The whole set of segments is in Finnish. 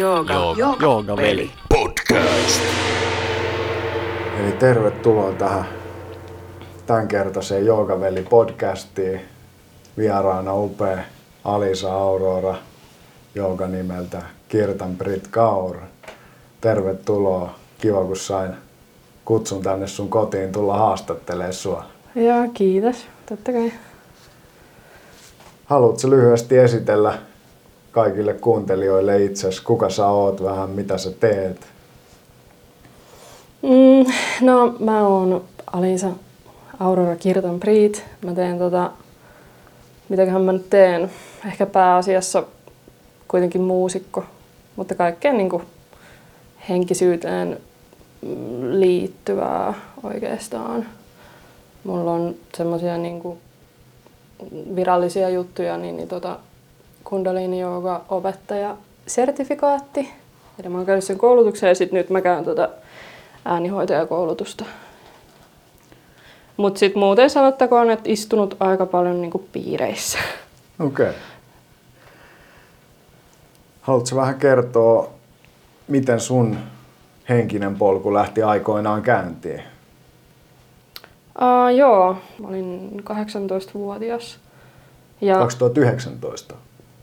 Jooga. Jooga. Joogaveli. Podcast. Eli tervetuloa tähän tämänkertaiseen Joogaveli podcastiin. Vieraana upea Alisa Aurora, jooga nimeltä Kirtan Brit Kaur. Tervetuloa. Kiva, kun sain kutsun tänne sun kotiin tulla haastattelemaan sua. Joo, kiitos. Totta kai. Haluatko lyhyesti esitellä kaikille kuuntelijoille itsesi, kuka sä oot, vähän mitä sä teet? Mm, no, mä oon Alisa Aurora Kirtan Priit. Mä teen tota, mitäköhän mä nyt teen, ehkä pääasiassa kuitenkin muusikko, mutta kaikkeen niin kuin henkisyyteen liittyvää oikeastaan. Mulla on semmoisia niin virallisia juttuja, niin, niin tota, kundalini jooga opettaja sertifikaatti. Eli mä oon käynyt sen koulutuksen ja sitten nyt mä käyn tota äänihoitajakoulutusta. Mutta sitten muuten sanottakoon, että istunut aika paljon niinku piireissä. Okei. Okay. Haluatko vähän kertoa, miten sun henkinen polku lähti aikoinaan käyntiin? Uh, joo, mä olin 18-vuotias. Ja 2019.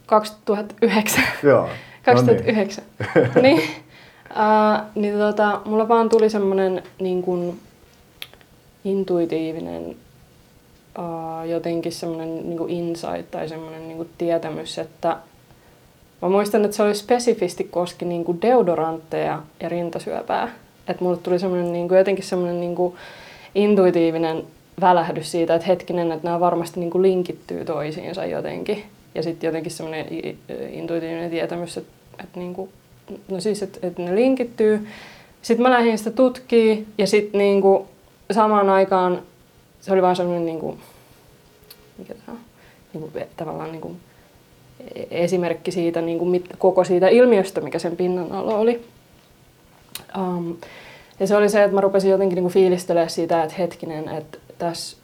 2009. Joo. 2009. No niin. niin, uh, niin tota, mulla vaan tuli semmonen niin kuin, intuitiivinen uh, jotenkin semmoinen niin insight tai semmoinen niin tietämys, että mä muistan, että se oli spesifisti koski niin kuin deodorantteja ja rintasyöpää. Että mulle tuli semmoinen niin kuin, jotenkin semmoinen niin kuin intuitiivinen välähdys siitä, että hetkinen, että nämä varmasti niin kuin linkittyy toisiinsa jotenkin. Ja sitten jotenkin semmoinen intuitiivinen tietämys, että, että, niin kuin, no siis, että, että ne linkittyy. Sitten mä lähdin sitä tutkii ja sitten niin kuin samaan aikaan se oli vaan semmoinen niin kuin, mikä tämä on, niin kuin, tavallaan niin kuin esimerkki siitä niin kuin koko siitä ilmiöstä, mikä sen pinnan alla oli. Um, ja se oli se, että mä rupesin jotenkin niin kuin fiilistelemään sitä, että hetkinen, että tässä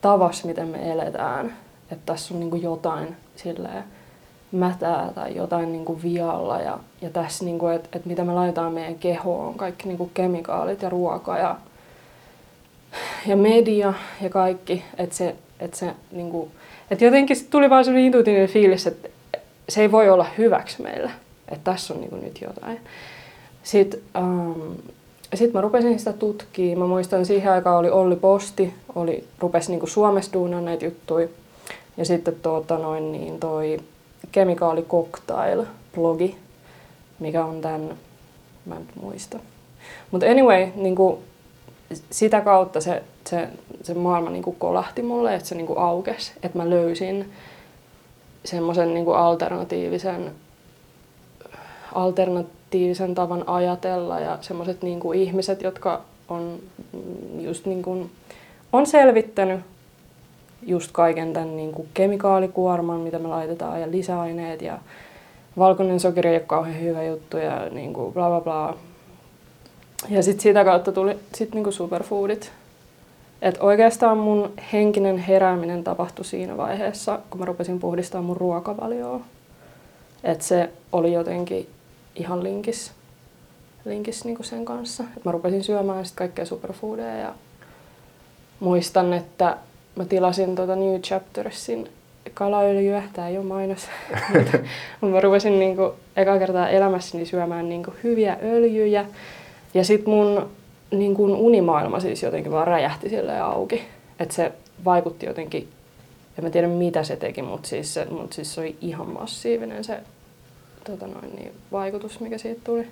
tavassa, miten me eletään, että tässä on niin kuin jotain silleen mätää tai jotain niin kuin vialla ja, ja tässä, niin kuin, että, että mitä me laitetaan meidän kehoon, kaikki niin kuin kemikaalit ja ruoka ja ja media ja kaikki, että se, että se niin kuin, että jotenkin tuli vaan sellainen intuitiivinen fiilis, että se ei voi olla hyväksi meille, että tässä on niin kuin nyt jotain. Sitten um, sit mä rupesin sitä tutkimaan. Mä muistan siihen aikaan oli Olli Posti, oli, rupesi niin kuin Suomessa duunaan näitä juttuja. Ja sitten tuota, noin, niin toi Chemical Cocktail-blogi, mikä on tämän, mä en muista. Mutta anyway, niin kuin, sitä kautta se, se, se maailma niin kuin kolahti mulle, että se niin kuin aukesi, että mä löysin semmoisen niin alternatiivisen, alternatiivisen tavan ajatella ja semmoiset niin ihmiset, jotka on just niin kuin, on selvittänyt just kaiken tämän niin kuin kemikaalikuorman, mitä me laitetaan ja lisäaineet ja valkoinen sokeri ei ole kauhean hyvä juttu ja niin kuin bla bla bla ja sitten sitä kautta tuli sit niinku superfoodit. Et oikeastaan mun henkinen herääminen tapahtui siinä vaiheessa, kun mä rupesin puhdistamaan mun ruokavalioa. Et se oli jotenkin ihan linkis, linkis niinku sen kanssa. Et mä rupesin syömään sit kaikkea superfoodeja ja muistan, että mä tilasin tuota New Chaptersin kalaöljyä, tää ei ole mainos, mutta mä rupesin niinku eka kertaa elämässäni syömään niinku hyviä öljyjä ja sitten mun niin kun unimaailma siis jotenkin vaan räjähti sille auki. Että se vaikutti jotenkin, en mä tiedä mitä se teki, mutta siis se, mut siis se oli ihan massiivinen se tota noin, niin, vaikutus, mikä siitä tuli.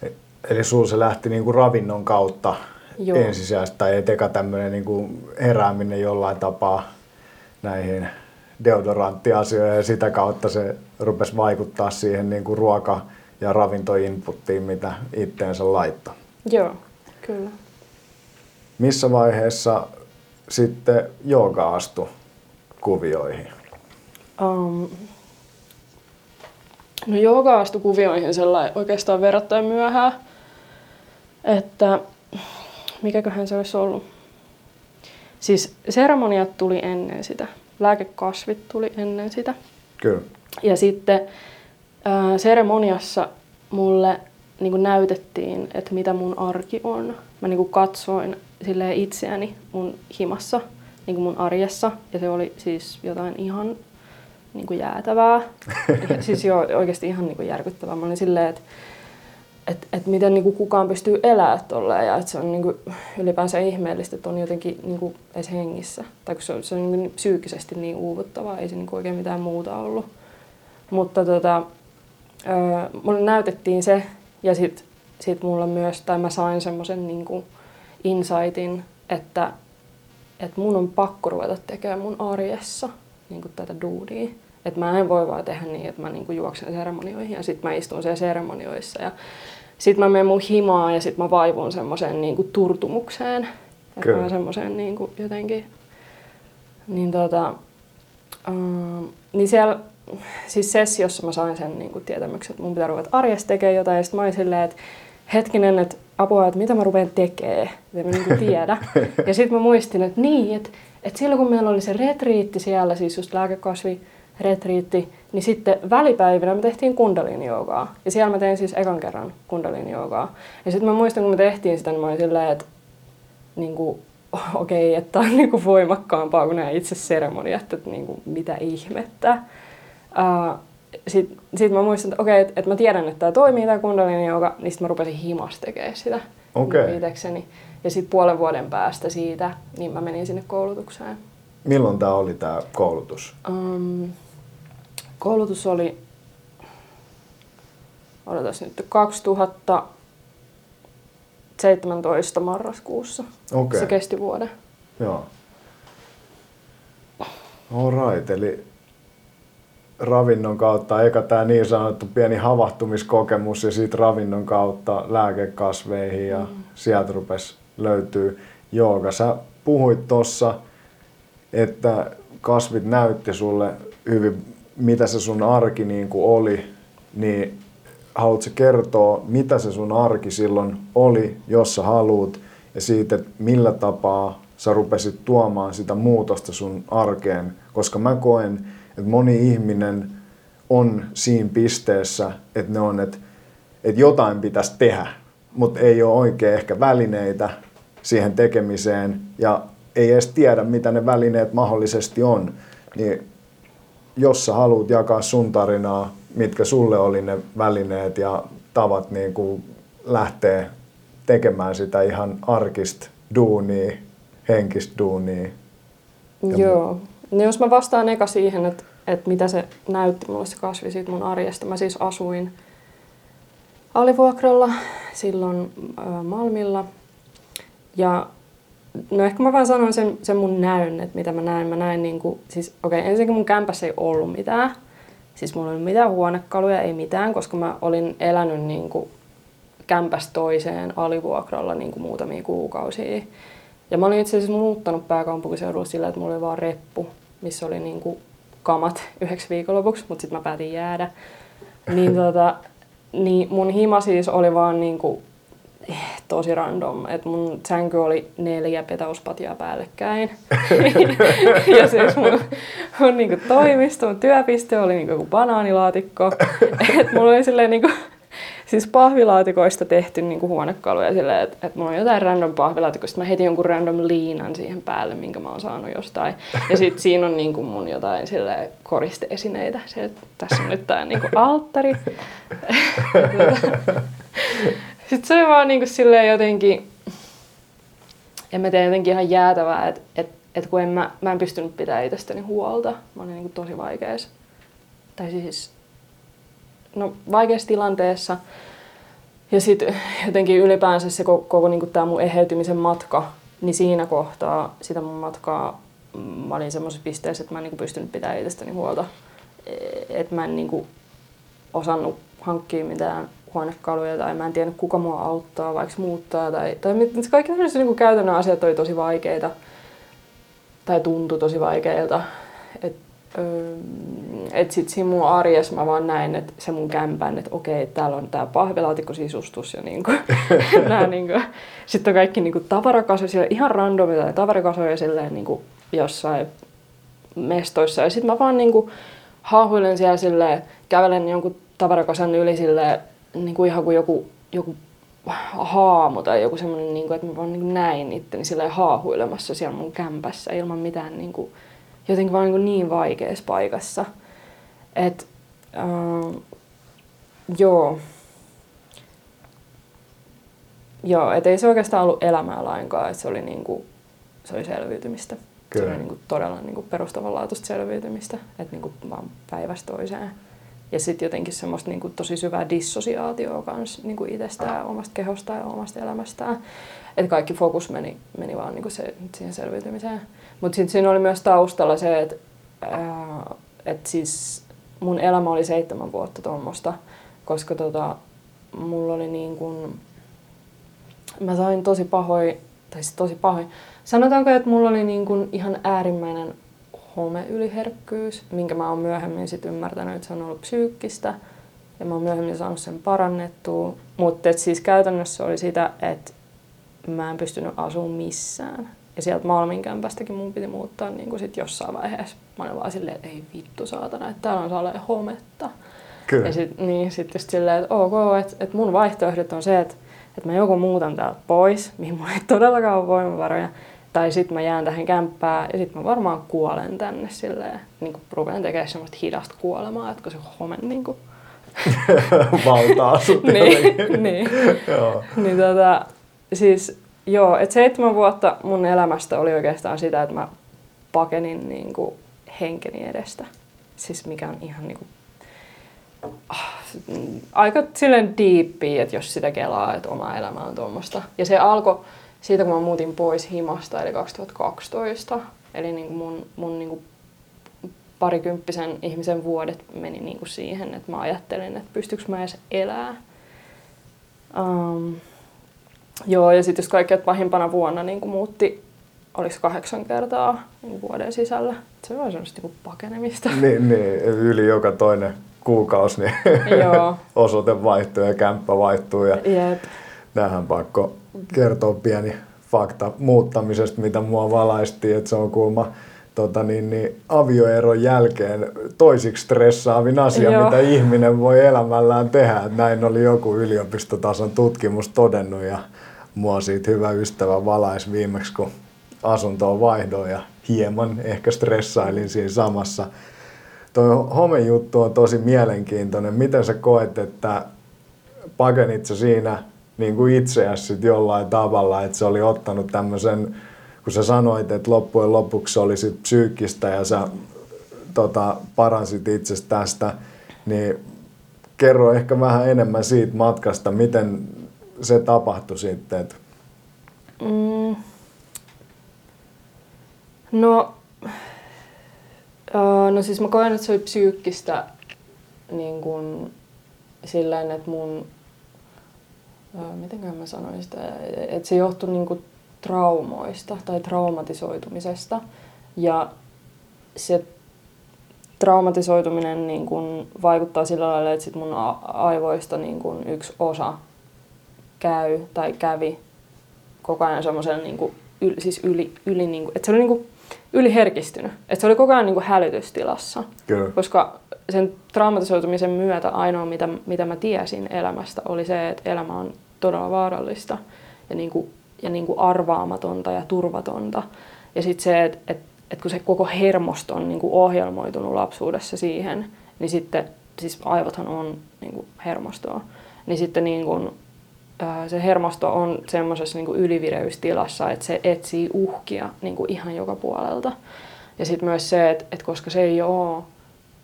Se. Eli sulla se lähti niinku ravinnon kautta Joo. ensisijaisesti, tai teka tämmöinen niinku herääminen jollain tapaa näihin deodoranttiasioihin, ja sitä kautta se rupesi vaikuttaa siihen niinku ruoka- ja ravintoinputtiin, mitä itteensä laittaa. Joo, kyllä. Missä vaiheessa sitten jooga astui kuvioihin? Um, no jooga astui kuvioihin sellainen oikeastaan verrattain myöhään, että mikäköhän se olisi ollut. Siis seremoniat tuli ennen sitä, lääkekasvit tuli ennen sitä. Kyllä. Ja sitten ää, seremoniassa mulle niin kuin näytettiin, että mitä mun arki on. Mä niin kuin katsoin silleen itseäni mun himassa, niin kuin mun arjessa, ja se oli siis jotain ihan niin kuin jäätävää. siis jo oikeasti ihan niin kuin järkyttävää. Mä olin silleen, että et, et miten niin kukaan pystyy elämään tolleen ja että se on niin kuin ylipäänsä ihmeellistä, että on jotenkin niin kuin edes hengissä. Tai kun se on, se on niin psyykkisesti niin uuvuttavaa, ei se niin kuin oikein mitään muuta ollut. Mutta tota, öö, mulle näytettiin se ja sitten sit mulla myös, tai mä sain semmoisen niin kuin insightin, että, että mun on pakko ruveta tekemään mun arjessa niin kuin tätä duudia. Että mä en voi vaan tehdä niin, että mä niinku juoksen seremonioihin ja sitten mä istun siellä seremonioissa ja sitten mä menen mun himaan ja sitten mä vaivun semmoiseen niinku turtumukseen. Että mä semmoiseen niinku jotenkin... Niin tota... Uh, niin siellä siis sessiossa mä sain sen niinku tietämyksen, että mun pitää ruveta arjessa tekemään jotain. Ja sitten mä olin silleen, että hetkinen, että apua, että mitä mä rupean tekemään. En mä niinku tiedä. ja sitten mä muistin, että niin, että, että silloin kun meillä oli se retriitti siellä, siis just lääkekasvi, retriitti, niin sitten välipäivinä me tehtiin kundalini-joogaa. Ja siellä mä tein siis ekan kerran kundalini-joogaa. Ja sitten mä muistan, kun me tehtiin sitä, niin mä olin silleen, että niin kuin, okei, okay, että on niin kuin voimakkaampaa kuin nämä itse seremoniat, että niin kuin, mitä ihmettä. Uh, sitten sit mä muistan, että okei, okay, että, että mä tiedän, että tämä toimii tämä kundalini-jooga, niin sitten mä rupesin himas tekemään sitä okay. niin itsekseni. Ja sitten puolen vuoden päästä siitä, niin mä menin sinne koulutukseen. Milloin tämä oli tämä koulutus? Um, koulutus oli, odotas nyt, 2017 marraskuussa. Okay. Se kesti vuoden. Joo. Alright, eli ravinnon kautta, eka tämä niin sanottu pieni havahtumiskokemus ja sitten ravinnon kautta lääkekasveihin ja mm. sieltä rupesi löytyy jooga. Sä puhuit tuossa, että kasvit näytti sulle hyvin mitä se sun arki niin kuin oli, niin haluatko kertoa, mitä se sun arki silloin oli, jos sä haluut, ja siitä, että millä tapaa sä rupesit tuomaan sitä muutosta sun arkeen, koska mä koen, että moni ihminen on siinä pisteessä, että ne on, että, että jotain pitäisi tehdä, mutta ei ole oikein ehkä välineitä siihen tekemiseen ja ei edes tiedä, mitä ne välineet mahdollisesti on. Niin jos sä haluat jakaa sun tarinaa, mitkä sulle oli ne välineet ja tavat niin kuin lähteä tekemään sitä ihan arkista duunia, henkistä duunia. Joo. No jos mä vastaan eka siihen, että, että mitä se näytti mulle se kasvi siitä mun arjesta. Mä siis asuin alivuokralla silloin Malmilla. Ja No ehkä mä vaan sanoin sen, sen mun näyn, että mitä mä näin. Mä näin niin kuin, siis okei, okay, ensinnäkin mun kämpässä ei ollut mitään. Siis mulla ei mitään huonekaluja, ei mitään, koska mä olin elänyt niin kuin kämpästä toiseen alivuokralla niin kuin muutamia kuukausia. Ja mä olin itse asiassa muuttanut pääkaupunkiseudulla sillä, että mulla oli vaan reppu, missä oli niin kuin kamat yhdeksi viikonlopuksi, mutta sitten mä päätin jäädä. Niin, tota, niin mun hima siis oli vaan niin kuin tosi random. Et mun sänky oli neljä petauspatjaa päällekkäin. ja siis mun, mun niinku toimisto, mun työpiste oli niinku joku banaanilaatikko. Et mulla oli silleen niinku, siis pahvilaatikoista tehty niinku huonekaluja silleen, että et mulla on jotain random pahvilaatikoista. Mä heti jonkun random liinan siihen päälle, minkä mä oon saanut jostain. Ja sit siinä on niinku mun jotain silleen koristeesineitä. Se, tässä on nyt tää niinku alttari. Sitten se oli vaan niin kuin silleen jotenkin, en mä tiedä, jotenkin ihan jäätävää, että et, et kun en mä, mä en pystynyt pitämään itsestäni huolta. Mä olin niin kuin tosi vaikeassa, tai siis, no vaikeassa tilanteessa. Ja sitten jotenkin ylipäänsä se koko, koko niin tämä mun eheytymisen matka, niin siinä kohtaa sitä mun matkaa mä olin semmoisessa pisteessä, että mä en niin pystynyt pitämään itsestäni huolta. E, että mä en niin kuin osannut hankkia mitään huonekaluja tai mä en tiedä kuka mua auttaa, vaikka muuttaa. Tai, tai kaikki tämmöiset niin käytännön asiat oli tosi vaikeita tai tuntui tosi vaikeilta. Et, öö, et sit siinä mun arjessa mä vaan näin, että se mun kämpän, että okei, täällä on tää pahvilaatikko-sisustus ja niinku, nää niinku, sitten on kaikki niinku tavarakasoja, siellä ihan randomia tai tavarakasoja silleen niinku jossain mestoissa. Ja sitten mä vaan niinku haahuilen siellä silleen, kävelen jonkun tavarakasan yli silleen, niin kuin ihan kuin joku, joku haamu tai joku semmoinen, niin kuin, että mä vaan niin näin itteni silleen haahuilemassa siellä mun kämpässä ilman mitään niin kuin, jotenkin vaan niin, niin vaikeassa paikassa. Et, äh, joo. Joo, et ei se oikeastaan ollut elämää lainkaan, että se oli, niin kuin, se oli selviytymistä. Kyllä. Se oli niin kuin todella niin kuin perustavanlaatuista selviytymistä, että niin kuin vaan päivästä toiseen. Ja sitten jotenkin semmoista niin tosi syvää dissosiaatioa kans niin kuin itsestään, omasta kehosta ja omasta elämästään. Että kaikki fokus meni, meni vaan niin kuin se, siihen selviytymiseen. Mutta sitten siinä oli myös taustalla se, että et siis mun elämä oli seitsemän vuotta tuommoista, koska tota, mulla oli niin kuin, mä sain tosi pahoin, tai siis tosi pahoin, sanotaanko, että mulla oli niin kuin ihan äärimmäinen homeyliherkkyys, minkä mä oon myöhemmin sit ymmärtänyt, että se on ollut psyykkistä. Ja mä oon myöhemmin saanut sen parannettua. Mutta siis käytännössä oli sitä, että mä en pystynyt asumaan missään. Ja sieltä Malmin kämpästäkin mun piti muuttaa niin kuin sit jossain vaiheessa. Mä olin vaan silleen, että ei vittu saatana, että täällä on salee hometta. Kyllä. Ja sitten niin, sit just silleen, että ok, että, että mun vaihtoehdot on se, että, että mä joko muutan täältä pois, mihin mulla ei todellakaan ole voimavaroja, tai sitten mä jään tähän kämppään ja sitten mä varmaan kuolen tänne silleen, niin kuin rupean tekemään semmoista hidasta kuolemaa, että kun se home niin kuin... valtaa sut niin, niin. joo. niin tota, siis joo, että seitsemän vuotta mun elämästä oli oikeastaan sitä, että mä pakenin niin kuin henkeni edestä. Siis mikä on ihan niin kuin, ah, aika silleen diippiä, että jos sitä kelaa, että oma elämä on tuommoista. Ja se alkoi siitä, kun mä muutin pois himasta, eli 2012. Eli niin kuin mun, mun niin kuin parikymppisen ihmisen vuodet meni niin kuin siihen, että mä ajattelin, että pystyykö mä edes elää. Um, joo, ja sitten jos kaikkein pahimpana vuonna niin kuin muutti, oliko kahdeksan kertaa niin kuin vuoden sisällä. Se on semmoista niin pakenemista. Niin, niin, yli joka toinen kuukausi niin Joo. osoite vaihtuu ja kämppä vaihtuu. Ja Jep. Nämähän pakko kertoa pieni fakta muuttamisesta, mitä mua valaistiin, että se on kuulma tota niin, niin, avioeron jälkeen toisiksi stressaavin asia, Joo. mitä ihminen voi elämällään tehdä. Et näin oli joku yliopistotason tutkimus todennut ja mua siitä hyvä ystävä valais viimeksi, kun asuntoon vaihdoin ja hieman ehkä stressailin siinä samassa. Tuo homejuttu on tosi mielenkiintoinen. Miten sä koet, että pakenit sä siinä niin kuin itseäsi jollain tavalla, että se oli ottanut tämmöisen, kun sä sanoit, että loppujen lopuksi se oli sit psyykkistä ja sä tota, paransit itsestä tästä, niin kerro ehkä vähän enemmän siitä matkasta, miten se tapahtui sitten? Mm. No, no siis mä koen, että se oli psyykkistä niin kuin, silleen, että mun miten mä sanoin sitä, että se johtui niinku traumoista tai traumatisoitumisesta. Ja se traumatisoituminen niin kun vaikuttaa sillä lailla, että sit mun aivoista niin kun yksi osa käy tai kävi koko ajan semmoisen niin yli, siis yli, yli niin että se oli niin kuin yliherkistynyt. Että se oli koko ajan niin kuin hälytystilassa. Kyllä. Koska sen traumatisoitumisen myötä ainoa, mitä, mitä mä tiesin elämästä, oli se, että elämä on todella vaarallista ja, niin kuin, ja niin kuin arvaamatonta ja turvatonta. Ja sitten se, että et, et kun se koko hermosto on niin kuin ohjelmoitunut lapsuudessa siihen, niin sitten, siis aivothan on niin kuin hermostoa, niin sitten niin kuin, se hermosto on semmoisessa niin ylivireystilassa, että se etsii uhkia niin kuin ihan joka puolelta. Ja sitten myös se, että, että koska se ei ole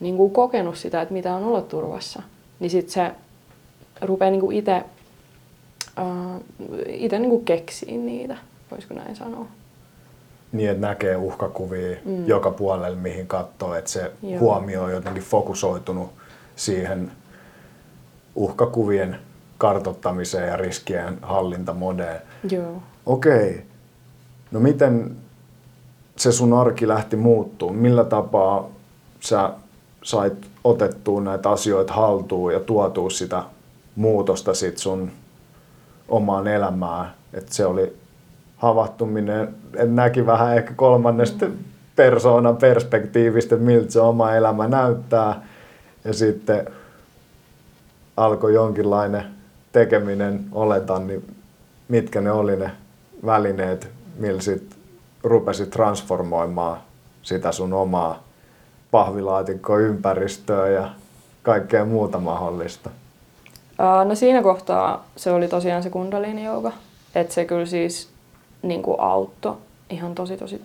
niin kuin kokenut sitä, että mitä on olla turvassa, niin sitten se rupeaa niin itse uh, itse niin keksii niitä, voisiko näin sanoa. Niin, että näkee uhkakuvia mm. joka puolelle, mihin katsoo, että se Joo. huomio on jotenkin fokusoitunut siihen uhkakuvien kartottamiseen ja riskien hallintamodeen. Joo. Okei. Okay. No miten se sun arki lähti muuttuu? Millä tapaa sä sait otettua näitä asioita haltuun ja tuotua sitä muutosta sit sun omaan elämään. Että se oli havahtuminen, että näki vähän ehkä kolmannesta persoonan perspektiivistä, miltä se oma elämä näyttää. Ja sitten alkoi jonkinlainen tekeminen, oletan, niin mitkä ne oli ne välineet, millä sit rupesit transformoimaan sitä sun omaa pahvilaatikkoympäristöä ja kaikkea muuta mahdollista? No siinä kohtaa se oli tosiaan se kundalini jooga. Että se kyllä siis niin kuin auttoi ihan tosi tosi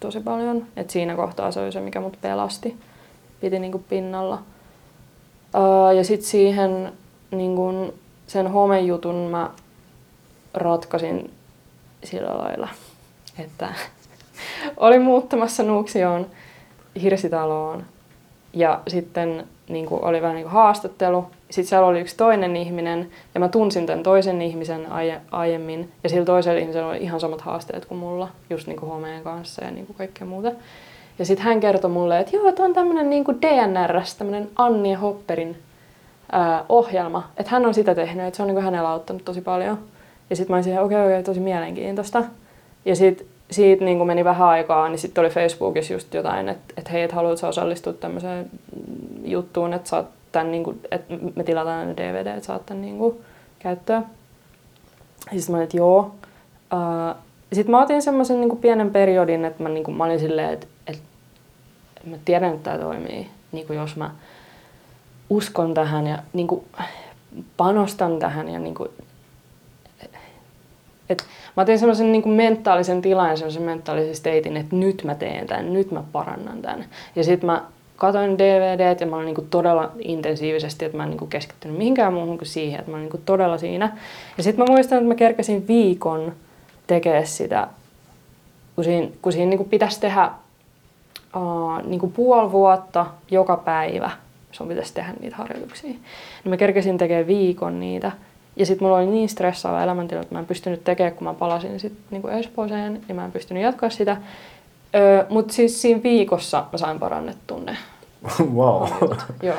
tosi paljon. Et siinä kohtaa se oli se, mikä mut pelasti. Piti niin kuin pinnalla. ja sitten siihen niin kuin sen homejutun mä ratkaisin sillä lailla, että olin muuttamassa Nuuksioon hirsitaloon ja sitten niin kuin oli vähän niin kuin haastattelu. Sitten siellä oli yksi toinen ihminen ja mä tunsin tämän toisen ihmisen aie, aiemmin ja sillä toisella ihmisellä oli ihan samat haasteet kuin mulla, just niin kuin homeen kanssa ja niin kuin kaikkea muuta. Ja sitten hän kertoi mulle, että joo, että on tämmöinen niin kuin tämmöinen Anni Hopperin ää, ohjelma. Että hän on sitä tehnyt, että se on niin kuin hänellä auttanut tosi paljon. Ja sitten mä olin okei, okay, okei, okay, tosi mielenkiintoista. Ja sitten siitä niin kuin meni vähän aikaa, niin sitten oli Facebookissa just jotain, että, että hei, että haluatko osallistua tämmöiseen juttuun, että, saat tämän, niin kuin, että me tilataan ne DVD, että saat tämän niin kuin, käyttöön. Sitten mä olin, että joo. Uh, sitten mä otin semmoisen niin pienen periodin, että mä, niin kuin, mä olin silleen, että, että mä tiedän, että tämä toimii, niin kuin jos mä uskon tähän ja niin kuin, panostan tähän ja niin kuin, et mä otin semmoisen niin mentaalisen tilan ja semmoisen mentaalisen steitin, että nyt mä teen tämän, nyt mä parannan tämän. Ja sitten mä katoin DVDt ja mä olin niin todella intensiivisesti, että mä en niin keskittynyt mihinkään muuhun kuin siihen, että mä olin niin todella siinä. Ja sitten mä muistan, että mä kerkäsin viikon tekemään sitä, kun siinä, kun siinä niin pitäisi tehdä uh, niin puoli vuotta joka päivä, sun pitäisi tehdä niitä harjoituksia. Niin mä kerkesin tekemään viikon niitä. Ja sitten mulla oli niin stressaava elämäntila, että mä en pystynyt tekemään, kun mä palasin sitten niin Espooseen, ja mä en pystynyt jatkaa sitä. Öö, Mutta siis siinä viikossa mä sain parannettua ne. wow. Joo.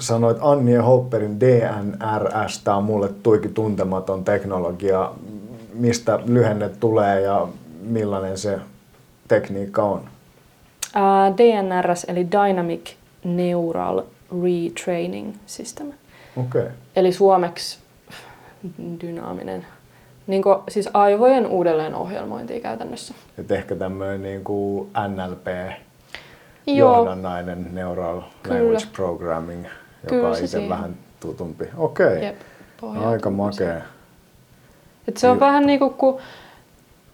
Sanoit Annie Hopperin DNRS, tämä on mulle tuiki tuntematon teknologia. Mistä lyhenne tulee ja millainen se tekniikka on? Uh, DNRS eli Dynamic Neural Retraining System. Okay. Eli suomeksi dynaaminen. Niin kuin, siis aivojen uudelleenohjelmointia käytännössä. Et ehkä tämmöinen niin kuin NLP, Joo. johdannainen Neural Kyllä. Language Programming, joka Kyllä, on itse vähän tutumpi. Okei, okay. aika makea. Et se on vähän niin kuin, kun,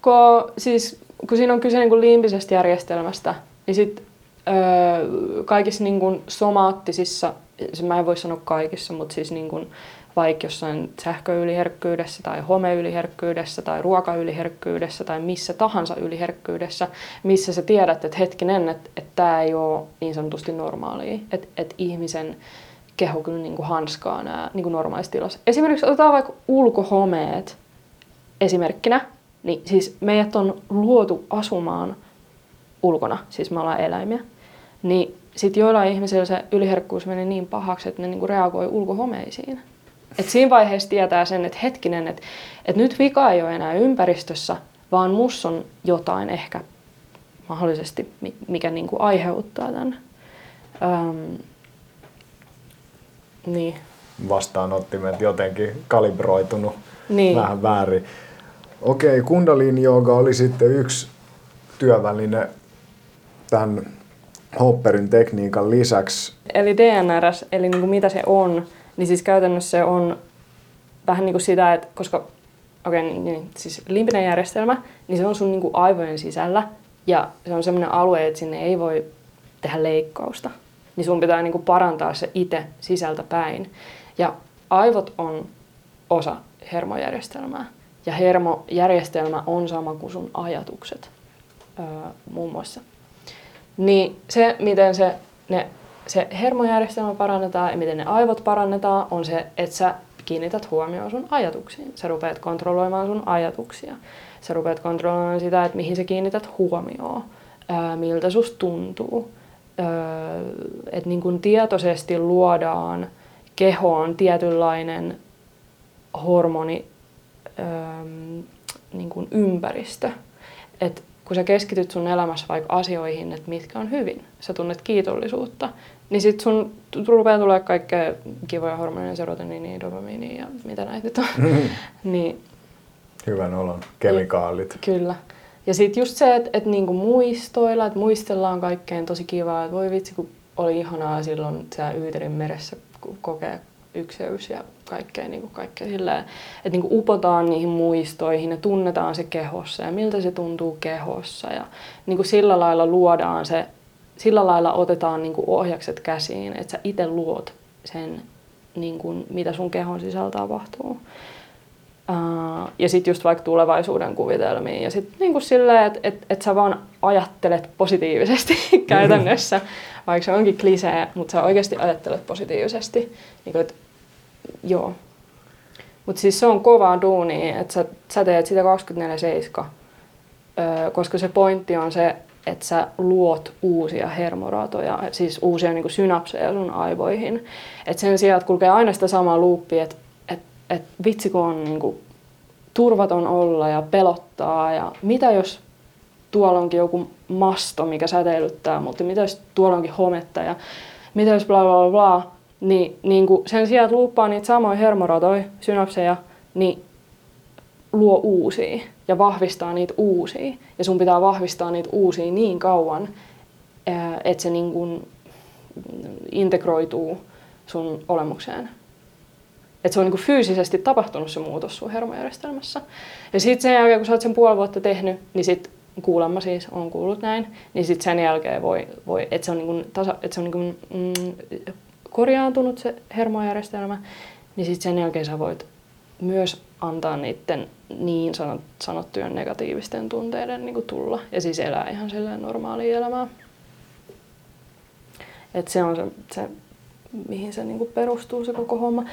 kun, siis, kun siinä on kyse niin kuin limbisestä järjestelmästä, niin sit, öö, kaikissa niin kuin somaattisissa, mä en voi sanoa kaikissa, mutta siis niin kuin, vaikka jossain sähköyliherkkyydessä tai homeyliherkkyydessä tai ruokayliherkkyydessä tai missä tahansa yliherkkyydessä, missä sä tiedät, että hetkinen, että, että tämä ei ole niin sanotusti normaalia, että, että ihmisen keho kyllä niin kuin hanskaa nämä niin kuin normaalissa tilassa. Esimerkiksi otetaan vaikka ulkohomeet esimerkkinä, niin siis meidät on luotu asumaan ulkona, siis me ollaan eläimiä, niin sitten joillain ihmisillä se yliherkkuus meni niin pahaksi, että ne niinku reagoi ulkohomeisiin. Et siinä vaiheessa tietää sen, että hetkinen, että, että nyt vika ei ole enää ympäristössä, vaan mus on jotain ehkä mahdollisesti, mikä niin kuin aiheuttaa tämän. Öm, niin. Vastaanottimet jotenkin kalibroitunut niin. vähän väärin. Okei, kundalini jooga oli sitten yksi työväline tämän Hopperin tekniikan lisäksi. Eli DNRS, eli niin kuin mitä se on, niin siis käytännössä se on vähän niin kuin sitä, että koska okei, okay, niin, niin, siis limpinen järjestelmä, niin se on sun niin kuin aivojen sisällä ja se on sellainen alue, että sinne ei voi tehdä leikkausta. Niin sun pitää niin kuin parantaa se itse sisältä päin. Ja aivot on osa hermojärjestelmää. Ja hermojärjestelmä on sama kuin sun ajatukset öö, muun muassa. Niin se, miten se ne se hermojärjestelmä parannetaan ja miten ne aivot parannetaan, on se, että sä kiinnität huomioon sun ajatuksiin. Sä rupeat kontrolloimaan sun ajatuksia. Sä rupeat kontrolloimaan sitä, että mihin sä kiinnität huomioon, miltä susta tuntuu. Että niin kun tietoisesti luodaan kehoon tietynlainen hormoni niin kun ympäristö. Et kun sä keskityt sun elämässä vaikka asioihin, että mitkä on hyvin, sä tunnet kiitollisuutta, niin sit sun rupeaa tulee kaikkea kivoja hormoneja, serotoniinia, dopamiinia ja mitä näitä nyt on. niin, Hyvän olon kemikaalit. Ja, kyllä. Ja sitten just se, että et niinku muistoilla, että muistellaan kaikkeen tosi kivaa, että voi vitsi, kun oli ihanaa silloin siellä Yyterin meressä kokea ykseys ja kaikkea, niin kuin kaikkea sillä, että niin kuin upotaan niihin muistoihin ja tunnetaan se kehossa ja miltä se tuntuu kehossa ja niin kuin sillä lailla luodaan se, sillä lailla otetaan niin kuin ohjakset käsiin, että sä itse luot sen, niin kuin, mitä sun kehon sisällä tapahtuu. Uh, ja sitten just vaikka tulevaisuuden kuvitelmiin. Ja sitten niin silleen, että et, et sä vaan ajattelet positiivisesti käytännössä, vaikka se onkin klisee, mutta sä oikeasti ajattelet positiivisesti. Niin kuin, et, joo. Mutta siis se on kovaa duunia, että sä, sä teet sitä 24-7, öö, koska se pointti on se, että sä luot uusia hermoratoja, siis uusia niin synapseja sun aivoihin. Et sen sijaan, että kulkee aina sitä samaa luuppia, että että vitsi kun on niin kuin, turvaton olla ja pelottaa ja mitä jos tuolla onkin joku masto, mikä säteilyttää, mutta mitä jos tuolla onkin hometta ja mitä jos bla bla bla, niin, niin kuin sen sijaan, että luuppaa niitä samoja hermoratoja, synapseja, niin luo uusia ja vahvistaa niitä uusia. Ja sun pitää vahvistaa niitä uusia niin kauan, että se niin kuin integroituu sun olemukseen. Että se on niin kuin fyysisesti tapahtunut se muutos sun hermojärjestelmässä. Ja sitten sen jälkeen, kun sä oot sen puoli vuotta tehnyt, niin sitten kuulemma siis on kuullut näin, niin sitten sen jälkeen voi, voi että se on, niin kuin tasa, että se on niin kuin, mm, korjaantunut se hermojärjestelmä, niin sitten sen jälkeen sä voit myös antaa niiden niin sanottujen negatiivisten tunteiden niin kuin tulla ja siis elää ihan silleen normaalia elämää. Et se on se, se mihin se niin kuin perustuu se koko homma.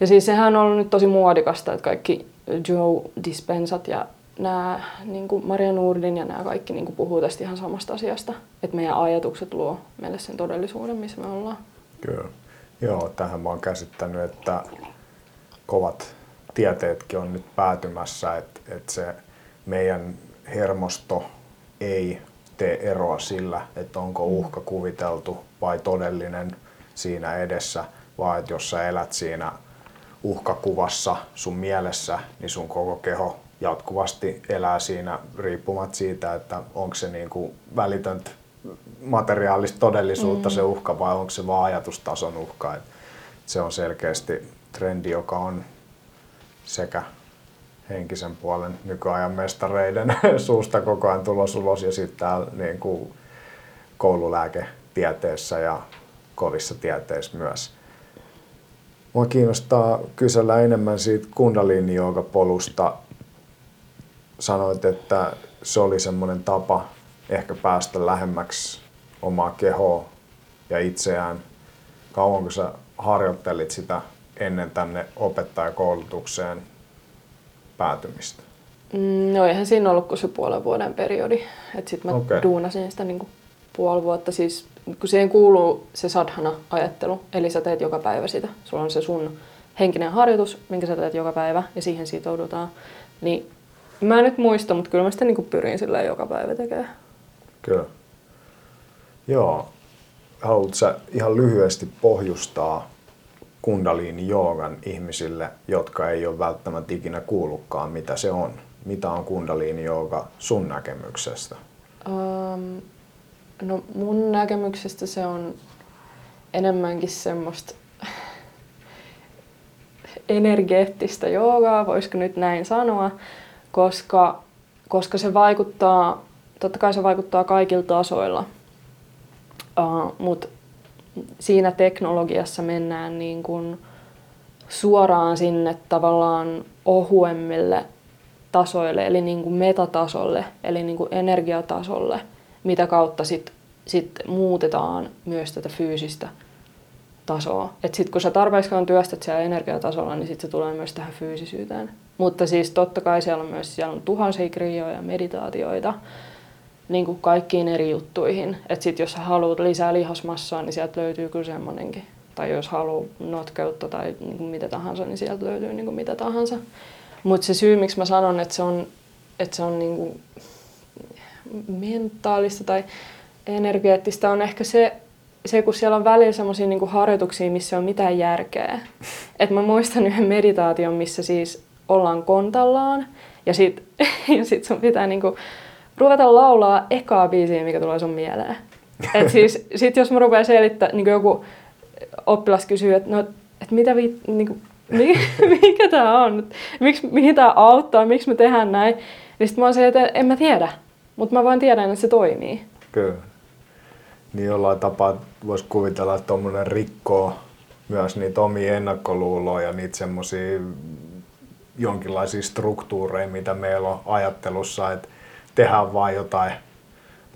Ja siis sehän on ollut nyt tosi muodikasta, että kaikki Joe Dispensat ja nämä niin kuin Maria Nurdin ja nämä kaikki niin kuin puhuu tästä ihan samasta asiasta, että meidän ajatukset luo meille sen todellisuuden, missä me ollaan. Kyllä. Joo, tähän mä oon käsittänyt, että kovat tieteetkin on nyt päätymässä, että, että se meidän hermosto ei tee eroa sillä, että onko uhka kuviteltu vai todellinen siinä edessä, vaan että jos sä elät siinä uhkakuvassa sun mielessä, niin sun koko keho jatkuvasti elää siinä riippumatta siitä, että onko se niin kuin välitöntä materiaalista todellisuutta mm. se uhka vai onko se vaan ajatustason uhka. Et se on selkeästi trendi, joka on sekä henkisen puolen nykyajan mestareiden suusta koko ajan tulos ulos ja sitten täällä niin kuin koululääketieteessä ja kovissa tieteissä myös. Mua kiinnostaa kysellä enemmän siitä kundalini polusta. Sanoit, että se oli semmoinen tapa ehkä päästä lähemmäksi omaa kehoa ja itseään. Kauanko sä harjoittelit sitä ennen tänne opettajakoulutukseen päätymistä? Mm, no eihän siinä ollut kuin se puolen vuoden periodi. Sitten mä okay. duunasin sitä niin kuin puoli vuotta. Siis kun siihen kuuluu se sadhana-ajattelu, eli sä teet joka päivä sitä. Sulla on se sun henkinen harjoitus, minkä sä teet joka päivä, ja siihen sitoudutaan. Niin mä en nyt muista, mutta kyllä mä sitä niin pyrin sillä joka päivä tekemään. Kyllä. Joo. Haluatko sä ihan lyhyesti pohjustaa kundaliini joogan ihmisille, jotka ei ole välttämättä ikinä kuullutkaan, mitä se on? Mitä on kundaliini jooga sun näkemyksestä? Um, No mun näkemyksestä se on enemmänkin semmoista energeettistä joogaa, voisiko nyt näin sanoa, koska, koska se vaikuttaa, totta kai se vaikuttaa kaikilla tasoilla, uh, mutta siinä teknologiassa mennään niin kuin suoraan sinne tavallaan ohuemmille tasoille, eli niin kuin metatasolle, eli niin kuin energiatasolle – mitä kautta sitten sit muutetaan myös tätä fyysistä tasoa. Että sitten kun sä tarpeeksi työstät siellä energiatasolla, niin sitten se tulee myös tähän fyysisyyteen. Mutta siis totta kai siellä on myös siellä on tuhansia krioja ja meditaatioita niin kuin kaikkiin eri juttuihin. Että sitten jos haluat lisää lihasmassaa, niin sieltä löytyy kyllä semmoinenkin. Tai jos haluaa notkeutta tai niin kuin mitä tahansa, niin sieltä löytyy niin kuin mitä tahansa. Mutta se syy, miksi mä sanon, että se on, että se on niin kuin mentaalista tai energeettistä on ehkä se, se kun siellä on välillä semmoisia niin harjoituksia, missä on mitään järkeä. Et mä muistan yhden meditaation, missä siis ollaan kontallaan ja sit, ja sit sun pitää niinku ruveta laulaa ekaa biisiä, mikä tulee sun mieleen. Et siis, sit jos mä rupean selittää, niin joku oppilas kysyy, että no, et mitä vi, niin kuin, mikä tämä on, Miks, mihin tämä auttaa, miksi me tehdään näin. Niin sitten mä oon se, että en mä tiedä, mutta mä vaan tiedän, että se toimii. Kyllä. Niin jollain tapaa voisi kuvitella, että tuommoinen rikkoo myös niitä omia ennakkoluuloja ja niitä semmoisia jonkinlaisia struktuureja, mitä meillä on ajattelussa, että tehdään vain jotain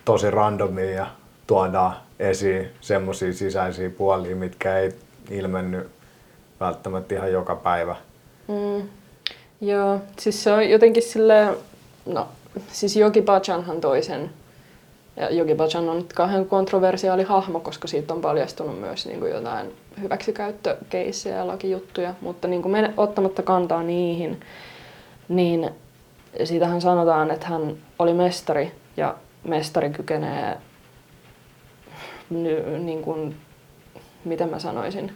tosi randomia ja tuodaan esiin semmoisia sisäisiä puolia, mitkä ei ilmennyt välttämättä ihan joka päivä. Mm. Joo, siis se on jotenkin sille, no siis Jogi Bhajanhan toisen. Ja Jogi Bhajan on nyt kauhean kontroversiaali hahmo, koska siitä on paljastunut myös niin kuin jotain hyväksikäyttökeissejä ja lakijuttuja, mutta niin kuin ottamatta kantaa niihin, niin siitähän sanotaan, että hän oli mestari ja mestari kykenee, niin kuin, miten mä sanoisin,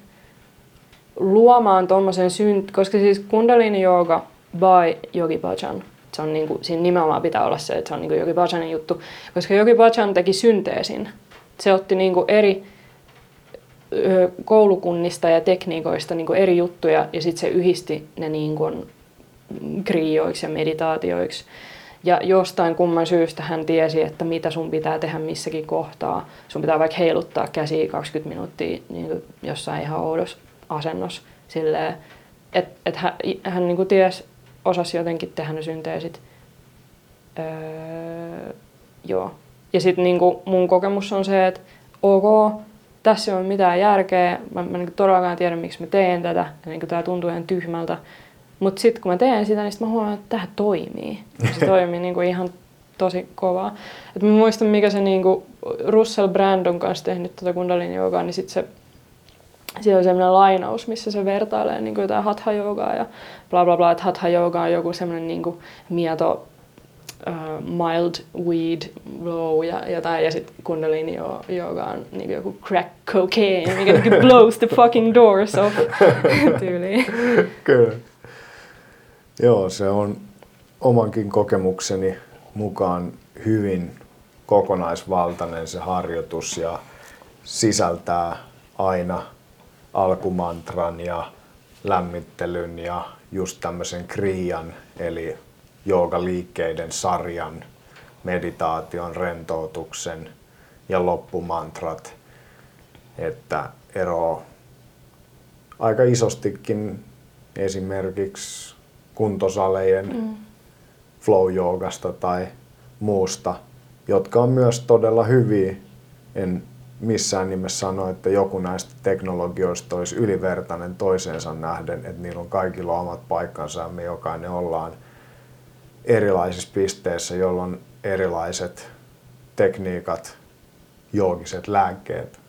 luomaan tuommoisen synt, koska siis kundalini yoga by Yogi Bhajan, se on niin kuin, siinä nimenomaan pitää olla se, että se on niin kuin Yogi Bhajanin juttu, koska Yogi Bhajan teki synteesin. Se otti niin kuin eri koulukunnista ja tekniikoista niin kuin eri juttuja ja sitten se yhdisti ne niin kuin krioiksi ja meditaatioiksi. Ja jostain kumman syystä hän tiesi, että mitä sun pitää tehdä missäkin kohtaa. Sun pitää vaikka heiluttaa käsiä 20 minuuttia niin kuin jossain ihan oudossa asennossa. Silleen, että et hän, hän niin kuin ties, osasi jotenkin tehdä ne synteesit. Öö, joo. Ja sitten niin mun kokemus on se, että ok, tässä ei ole mitään järkeä, mä, mä niin todellakaan tiedä, miksi mä teen tätä, niin tämä tuntuu ihan tyhmältä. Mutta sitten kun mä teen sitä, niin sit mä huomaan, että tämä toimii. Se toimii niin kuin ihan tosi kovaa. Et mä muistan, mikä se niin kuin Russell Brandon kanssa tehnyt tuota kundalini joogaa, niin sitten se siellä on sellainen lainaus, missä se vertailee niin kuin jotain hatha joogaa ja bla bla bla, että hatha jooga on joku sellainen niin kuin mieto uh, mild weed blow ja jotain, ja sitten kundalini jooga on niin joku crack cocaine, mikä niin blows the fucking doors off tyyliin. Kyllä. Joo, se on omankin kokemukseni mukaan hyvin kokonaisvaltainen se harjoitus ja sisältää aina alkumantran ja lämmittelyn ja just tämmöisen kriian eli joogaliikkeiden sarjan, meditaation, rentoutuksen ja loppumantrat, että ero aika isostikin esimerkiksi kuntosalejen mm. flow-joogasta tai muusta, jotka on myös todella hyviä. En missään nimessä sano, että joku näistä teknologioista olisi ylivertainen toiseensa nähden, että niillä on kaikilla omat paikkansa ja me jokainen ollaan erilaisissa pisteissä, jolloin erilaiset tekniikat, joogiset lääkkeet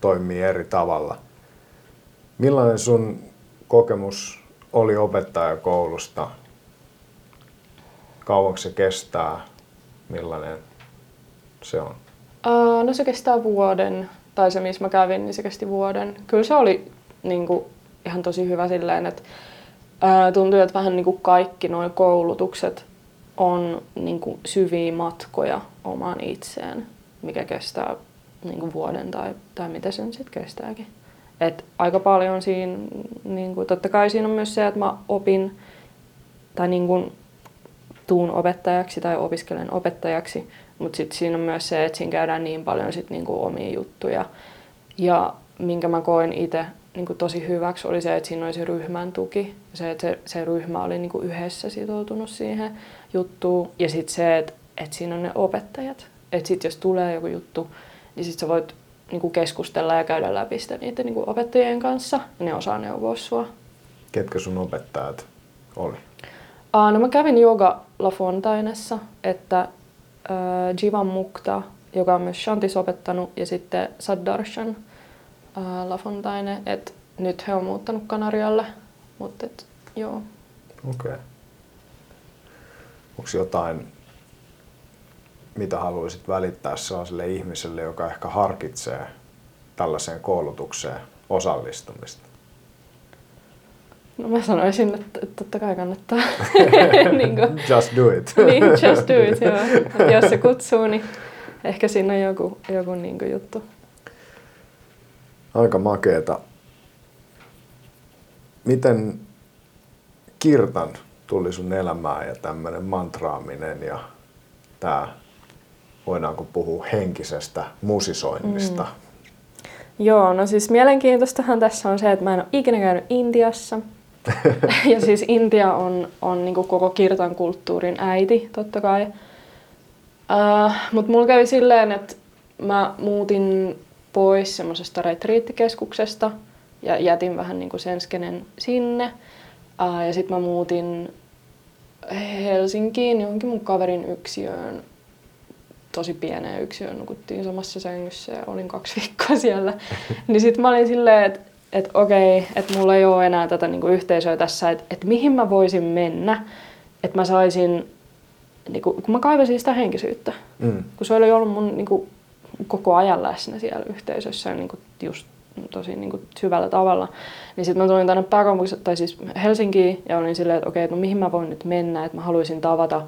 toimii eri tavalla. Millainen sun kokemus oli opettajakoulusta? Kauanko se kestää? Millainen se on? Uh, no se kestää vuoden, tai se missä mä kävin, niin se kesti vuoden. Kyllä se oli niin kuin, ihan tosi hyvä silleen, että uh, tuntui, että vähän niin kuin kaikki nuo koulutukset on niin kuin, syviä matkoja omaan itseen, mikä kestää niin kuin, vuoden tai, tai mitä sen sitten kestääkin. Et aika paljon siinä, niin kuin, totta kai siinä on myös se, että mä opin tai niin kuin, tuun opettajaksi tai opiskelen opettajaksi, mutta sitten siinä on myös se, että siinä käydään niin paljon sit niinku omia juttuja. Ja minkä mä koin itse niinku tosi hyväksi oli se, että siinä oli se ryhmän tuki. Se, että se, se ryhmä oli niinku yhdessä sitoutunut siihen juttuun. Ja sitten se, että, että siinä on ne opettajat. Että sitten jos tulee joku juttu, niin sitten sä voit niinku keskustella ja käydä läpi sitä niiden niinku opettajien kanssa. Ja ne osaa neuvoa sua. Ketkä sun opettajat oli? Aa, no mä kävin Yoga La Fontainessa, että äh, Jivan Mukta, joka on myös Shantis opettanut, ja sitten Saddarshan äh, Lafontaine, että nyt he on muuttanut Kanarialle, mutta et, joo. Okei. Okay. Onko jotain, mitä haluaisit välittää sellaiselle ihmiselle, joka ehkä harkitsee tällaiseen koulutukseen osallistumista? No mä sanoisin, että, totta kai kannattaa. niin kuin, just do it. niin, just do it, joo. Et jos se kutsuu, niin ehkä siinä on joku, joku niin kuin juttu. Aika makeeta. Miten kirtan tuli sun elämään ja tämmöinen mantraaminen ja tämä, voidaanko puhua henkisestä musisoinnista? Mm. Joo, no siis mielenkiintoistahan tässä on se, että mä en ole ikinä käynyt Intiassa. ja siis Intia on, on niin koko kirtan kulttuurin äiti, totta kai. Uh, äh, Mutta mulla kävi silleen, että mä muutin pois semmoisesta retriittikeskuksesta ja jätin vähän niin kuin sen skenen sinne. Uh, ja sitten mä muutin Helsinkiin johonkin mun kaverin yksiöön. Tosi pieneen yksiöön, nukuttiin samassa sängyssä ja olin kaksi viikkoa siellä. niin sitten mä olin silleen, että et okei, että mulla ei ole enää tätä niinku yhteisöä tässä, että et mihin mä voisin mennä, että mä saisin, niinku, kun mä kaivasin sitä henkisyyttä, mm. kun se oli ollut mun niinku, koko ajan läsnä siellä yhteisössä niinku, just tosi niinku, syvällä tavalla, niin sitten mä tulin tänne pääkaupunkiseen, tai siis Helsinkiin, ja olin silleen, että okei, että no mihin mä voin nyt mennä, että mä haluaisin tavata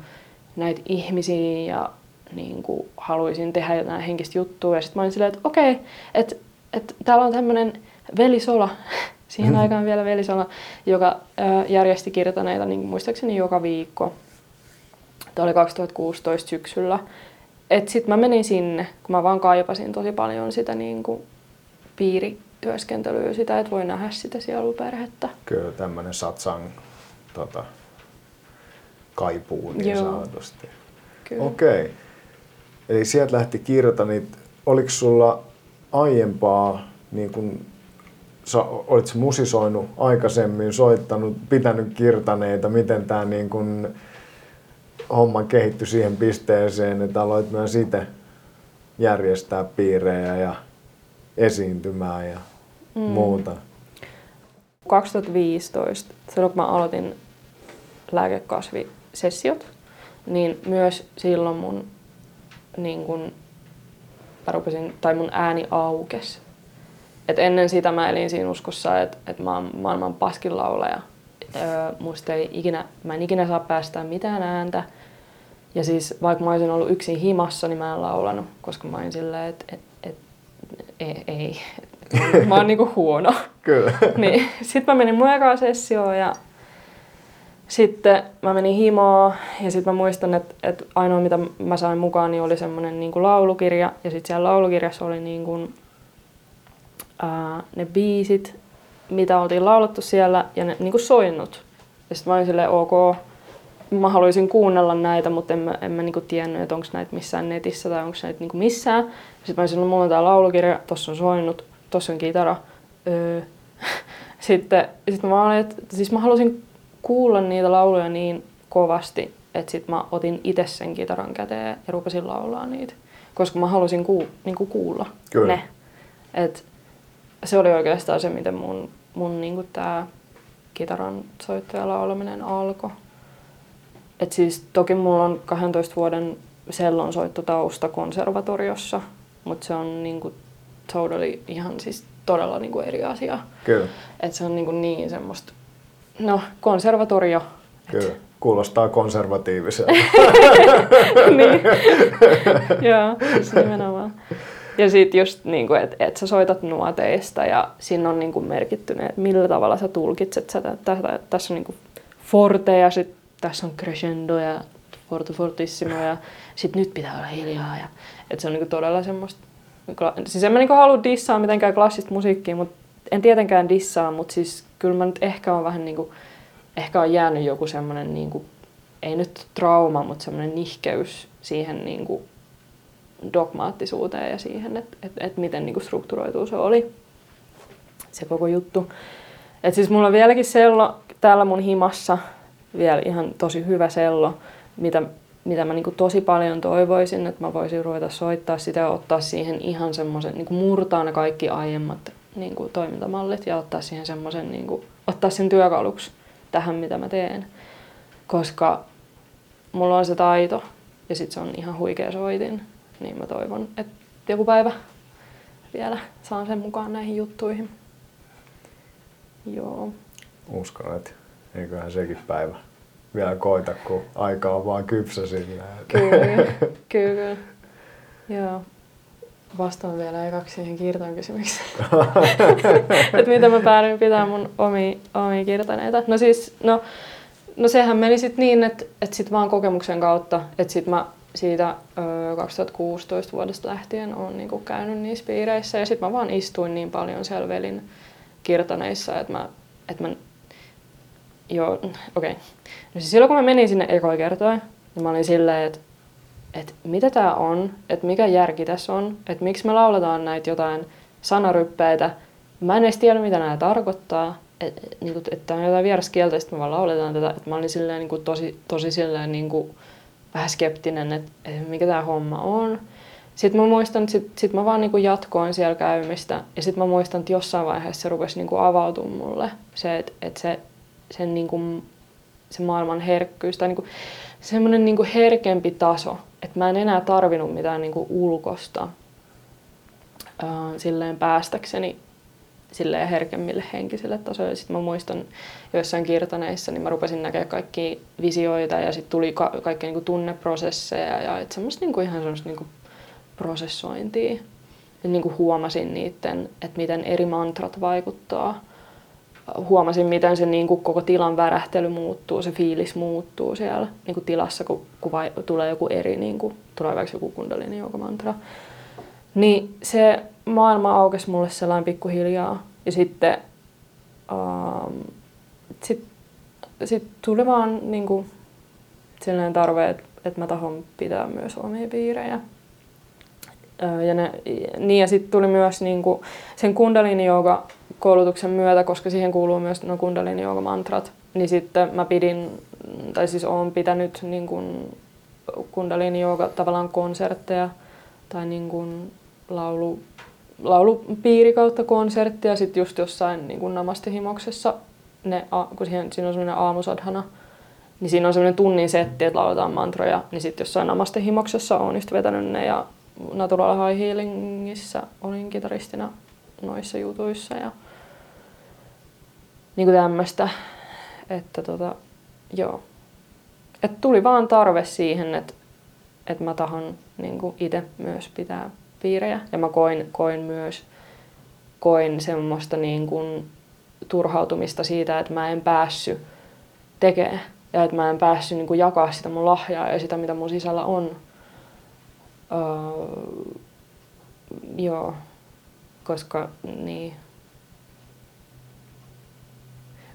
näitä ihmisiä ja niin kuin, haluaisin tehdä jotain henkistä juttua. Ja sitten mä olin silleen, että okei, että, että täällä on tämmöinen Velisola, siihen mm-hmm. aikaan vielä Velisola, joka ää, järjesti kirtaneita niin muistaakseni joka viikko. Tämä oli 2016 syksyllä. Sitten mä menin sinne, kun mä vaan kaipasin tosi paljon sitä niin kuin, piirityöskentelyä, sitä, että voi nähdä sitä sieluperhettä. Kyllä, tämmöinen satsang tota, kaipuu niin Joo. sanotusti. Okei. Okay. Eli sieltä lähti kirjoita, niin oliko sulla aiempaa niin kun sä olit musisoinut aikaisemmin, soittanut, pitänyt kirtaneita, miten tämä niin kun homma kehittyi siihen pisteeseen, että aloit myös itse järjestää piirejä ja esiintymään ja mm. muuta? 2015, silloin kun mä aloitin lääkekasvisessiot, niin myös silloin mun, niin kun, mä rupesin, tai mun ääni aukesi et ennen sitä mä elin siinä uskossa, että et mä oon maailman paskin laulaja. Öö, musta ei ikinä, mä en ikinä saa päästää mitään ääntä. Ja siis vaikka mä olisin ollut yksin himassa, niin mä en laulanut, koska mä olin silleen, että et, et, ei, ei. Et, mä oon niinku huono. Kyllä. niin, sitten mä menin mun ekaan sessioon ja sitten mä menin himoon ja sitten mä muistan, että, että ainoa mitä mä sain mukaan niin oli semmoinen niin laulukirja. Ja sitten siellä laulukirjassa oli niin kuin ää, ne biisit, mitä oltiin laulettu siellä ja ne niin kuin soinnut. Ja sitten mä olin silleen, ok, mä haluaisin kuunnella näitä, mutta en mä, en mä niinku tiennyt, että onko näitä missään netissä tai onko näitä niinku missään. Sitten mä olisin, no mulla on tää laulukirja, tossa on soinnut, tossa on kitara. Öö. Sitten sit mä olin, että siis mä halusin kuulla niitä lauluja niin kovasti, että sit mä otin itse sen kitaran käteen ja rupesin laulaa niitä. Koska mä halusin ku, niinku kuulla Kyllä. ne. Et se oli oikeastaan se, miten mun, mun niinku tää kitaran soitto ja laulaminen alkoi. Et siis toki mulla on 12 vuoden sellon soittotausta konservatoriossa, mutta se on niinku totally ihan siis todella niinku eri asia. Kyllä. Et se on niinku niin semmoista, no konservatorio. Kyllä, et... kuulostaa konservatiiviselta. niin, joo, nimenomaan. Ja sitten just, niin kuin, että et sä soitat nuoteista ja siinä on niin kuin merkitty ne, että millä tavalla sä tulkitset sitä. Tässä, on niin kuin forte ja sitten tässä on crescendo ja forte fortissimo ja sitten nyt pitää olla hiljaa. Ja, että se on niin kuin todella semmoista, siis en mä niin kuin halua dissaa mitenkään klassista musiikkia, mutta en tietenkään dissaa, mutta siis kyllä mä nyt ehkä on vähän niin kuin, ehkä on jäänyt joku semmoinen niin kuin, ei nyt trauma, mutta semmoinen nihkeys siihen niin kuin dogmaattisuuteen ja siihen, että et, et miten niinku strukturoituu se oli, se koko juttu. Et siis mulla on vieläkin sello täällä mun himassa, vielä ihan tosi hyvä sello, mitä, mitä mä niinku tosi paljon toivoisin, että mä voisin ruveta soittaa sitä ja ottaa siihen ihan semmoisen, niinku murtaa ne kaikki aiemmat niinku toimintamallit ja ottaa siihen semmoisen, niinku, ottaa sen työkaluksi tähän, mitä mä teen. Koska mulla on se taito Ja sitten se on ihan huikea soitin. Niin mä toivon, että joku päivä vielä saan sen mukaan näihin juttuihin. Joo. Uskon, että eiköhän sekin päivä vielä koita, kun aika on vaan kypsä sillä. Kyllä, kyllä. Joo. Vastaan vielä ekaksi siihen kirtan kysymykseen. että miten mä päädyin pitää mun omia, omia kirtaneita. No siis, no, no sehän meni sitten niin, että, että sit vaan kokemuksen kautta, että sit mä siitä ö, 2016 vuodesta lähtien on niinku käynyt niissä piireissä ja sitten mä vaan istuin niin paljon siellä velin kirtaneissa, että mä, että mä joo, okei. Okay. No siis silloin kun mä menin sinne ekoja kertoa, niin mä olin silleen, että, että mitä tää on, että mikä järki tässä on, että miksi me lauletaan näitä jotain sanaryppeitä. Mä en edes tiedä, mitä nämä tarkoittaa, että niin kuin, että on jotain vieraskieltä, sitten me vaan lauletaan tätä. Että mä olin silleen niin kuin, tosi, tosi silleen niin kuin, vähän skeptinen, että, että mikä tämä homma on. Sitten mä muistan, että sit, sit mä vaan niinku jatkoin siellä käymistä. Ja sitten mä muistan, että jossain vaiheessa se rupesi niinku avautumaan mulle. Se, että et se, sen niinku, se maailman herkkyys tai niinku, semmoinen niinku herkempi taso. Että mä en enää tarvinnut mitään niinku ulkosta äh, silleen päästäkseni silleen herkemmille henkisille tasoille. Sitten mä muistan joissain kirtaneissa, niin mä rupesin näkemään kaikki visioita ja sitten tuli ka- kaikki niinku tunneprosesseja ja et semmoista niinku ihan semmoista niinku prosessointia. Ja niinku huomasin niiden, että miten eri mantrat vaikuttaa. Huomasin, miten se niinku koko tilan värähtely muuttuu, se fiilis muuttuu siellä niinku tilassa, kun, kun vai, tulee joku eri, niinku, tulee vaikka joku kundalini mantra. Niin se maailma aukesi mulle sellainen pikkuhiljaa. Ja sitten um, sit, sit tuli vaan niinku, sellainen tarve, että et mä tahon pitää myös omia piirejä. Ja, ne, niin ja sitten tuli myös niinku, sen kundalini koulutuksen myötä, koska siihen kuuluu myös no kundalini mantrat, niin sitten mä pidin, tai siis oon pitänyt niin kuin kundalini tavallaan konsertteja tai niin kuin laulu, laulupiiri kautta konsertti ja sitten just jossain niin kuin namastihimoksessa, ne, kun siihen, siinä on semmoinen aamusadhana, niin siinä on semmoinen tunnin setti, että lauletaan mantroja, niin sitten jossain namastehimoksessa on just vetänyt ne ja Natural High Healingissä olin kitaristina noissa jutuissa ja niin kuin tämmöistä, että tota, joo. Et tuli vaan tarve siihen, että, että mä tahon niin itse myös pitää piirejä. Ja mä koin, koin myös koin semmoista niin kuin turhautumista siitä, että mä en päässyt tekemään. Ja että mä en päässyt niin kuin jakaa sitä mun lahjaa ja sitä, mitä mun sisällä on. Öö, joo, koska niin.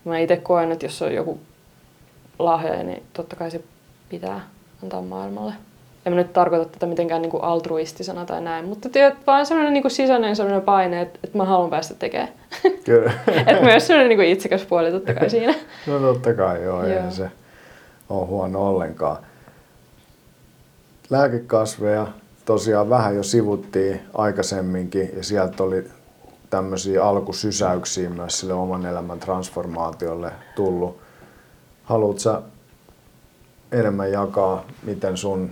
Mä itse koen, että jos on joku lahja, niin totta kai se pitää antaa maailmalle en mä nyt tarkoita tätä mitenkään niin kuin altruistisena tai näin, mutta tiedät, vaan sellainen niin kuin sisäinen sellainen paine, että, että mä haluan päästä tekemään. Kyllä. että myös sellainen niin kuin itsekäs puoli totta kai siinä. no totta kai, joo, joo. ei se ole huono ollenkaan. Lääkekasveja tosiaan vähän jo sivuttiin aikaisemminkin ja sieltä oli tämmöisiä alkusysäyksiä myös sille oman elämän transformaatiolle tullut. Haluatko enemmän jakaa, miten sun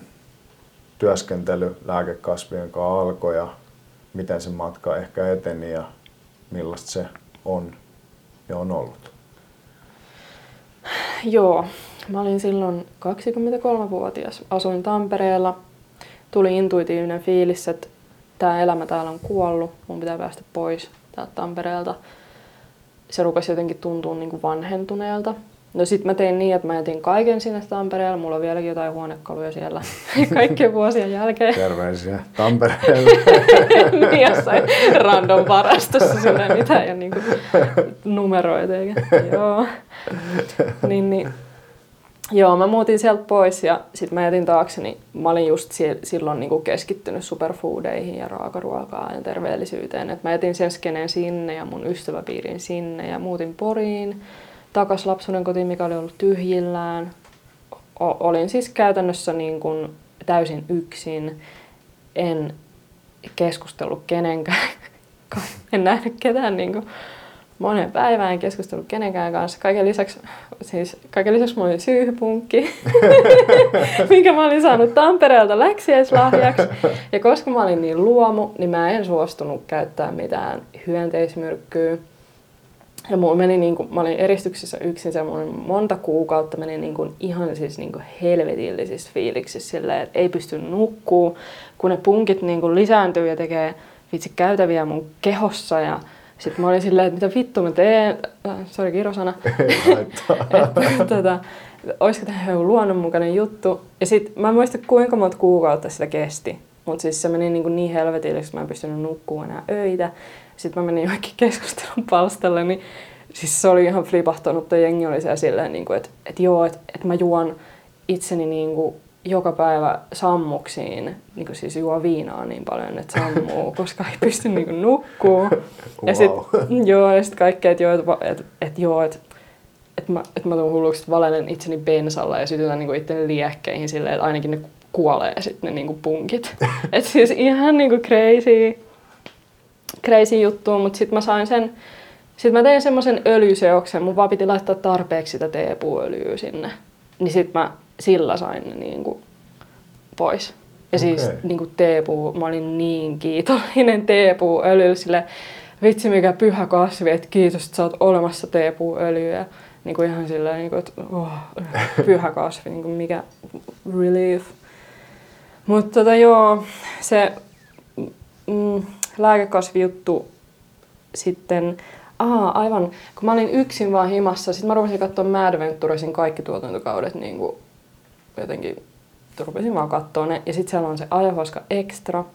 työskentely lääkekasvien kanssa alkoi ja miten se matka ehkä eteni ja millaista se on ja on ollut? Joo, mä olin silloin 23-vuotias. Asuin Tampereella. Tuli intuitiivinen fiilis, että tämä elämä täällä on kuollut. Mun pitää päästä pois täältä Tampereelta. Se rupesi jotenkin tuntua niin kuin vanhentuneelta. No sit mä tein niin, että mä jätin kaiken sinne Tampereelle. Mulla on vieläkin jotain huonekaluja siellä kaikkien vuosien jälkeen. Terveisiä Tampereelle. niin jossain random varastossa sinne mitään ja niinku numeroita eikä. Joo. Niin, niin. Joo, mä muutin sieltä pois ja sitten mä jätin taakseni. Mä olin just silloin niinku keskittynyt superfoodeihin ja raakaruokaan ja terveellisyyteen. Et mä jätin sen skeneen sinne ja mun ystäväpiirin sinne ja muutin Poriin takas lapsuuden kotiin, mikä oli ollut tyhjillään. O- olin siis käytännössä niin kuin täysin yksin. En keskustellut kenenkään. en nähnyt ketään niin kuin monen päivään, en keskustellut kenenkään kanssa. Kaiken lisäksi, siis, kaiken lisäksi mulla oli syyhypunkki, minkä mä olin saanut Tampereelta läksieslahjaksi. Ja koska mä olin niin luomu, niin mä en suostunut käyttää mitään hyönteismyrkkyä. Ja mulla meni niin kuin, mä olin eristyksissä yksin se mun monta kuukautta meni niin kuin, ihan siis niin kuin helvetillisissä fiiliksissä silleen, että ei pysty nukkuu, kun ne punkit niin kuin lisääntyy ja tekee vitsi käytäviä mun kehossa ja sitten mä olin silleen, että mitä vittu mä teen, äh, sori kirosana, että tota, olisiko tämä joku luonnonmukainen juttu. Ja sitten mä en muista kuinka monta kuukautta sitä kesti, mutta siis se meni niin, kuin niin helvetillisesti, että mä en pystynyt nukkumaan enää öitä. Sitten mä menin johonkin keskustelun palstalle, niin siis se oli ihan flipahtanut, ja jengi oli siellä silleen, niin kuin, että, että joo, että, että mä juon itseni niin kuin joka päivä sammuksiin, niin kuin siis juo viinaa niin paljon, että sammuu, koska ei pysty niin kuin nukkuu. Wow. Ja sitten joo, ja sit kaikkea, että joo, että, että, että, joo, että, että mä, että mä tuun hulluksi, että valenen itseni bensalla ja sytytän niin itteni liekkeihin silleen, että ainakin ne kuolee sitten ne niin kuin punkit. että siis ihan niin kuin crazy crazy juttu, mutta sitten mä sain sen, sitten mä tein semmoisen öljyseoksen, mun vaan piti laittaa tarpeeksi sitä teepuöljyä sinne. Niin sitten mä sillä sain ne niin kuin pois. Ja okay. siis niin kuin teepuu, mä olin niin kiitollinen teepuuöljylle, sille vitsi mikä pyhä kasvi, että kiitos, että sä oot olemassa teepuuöljyä. Niin kuin ihan silleen, niin kuin, että oh, pyhä kasvi, niin kuin mikä relief. Mutta tota, joo, se mm, lääkekasvijuttu sitten, Aa, aivan. Kun mä olin yksin vaan himassa, sitten mä rupesin katsoa Mad Adventuresin kaikki tuotantokaudet niin kuin jotenkin rupesin vaan katsoa ne. Ja sitten siellä on se Ayahuasca Extra.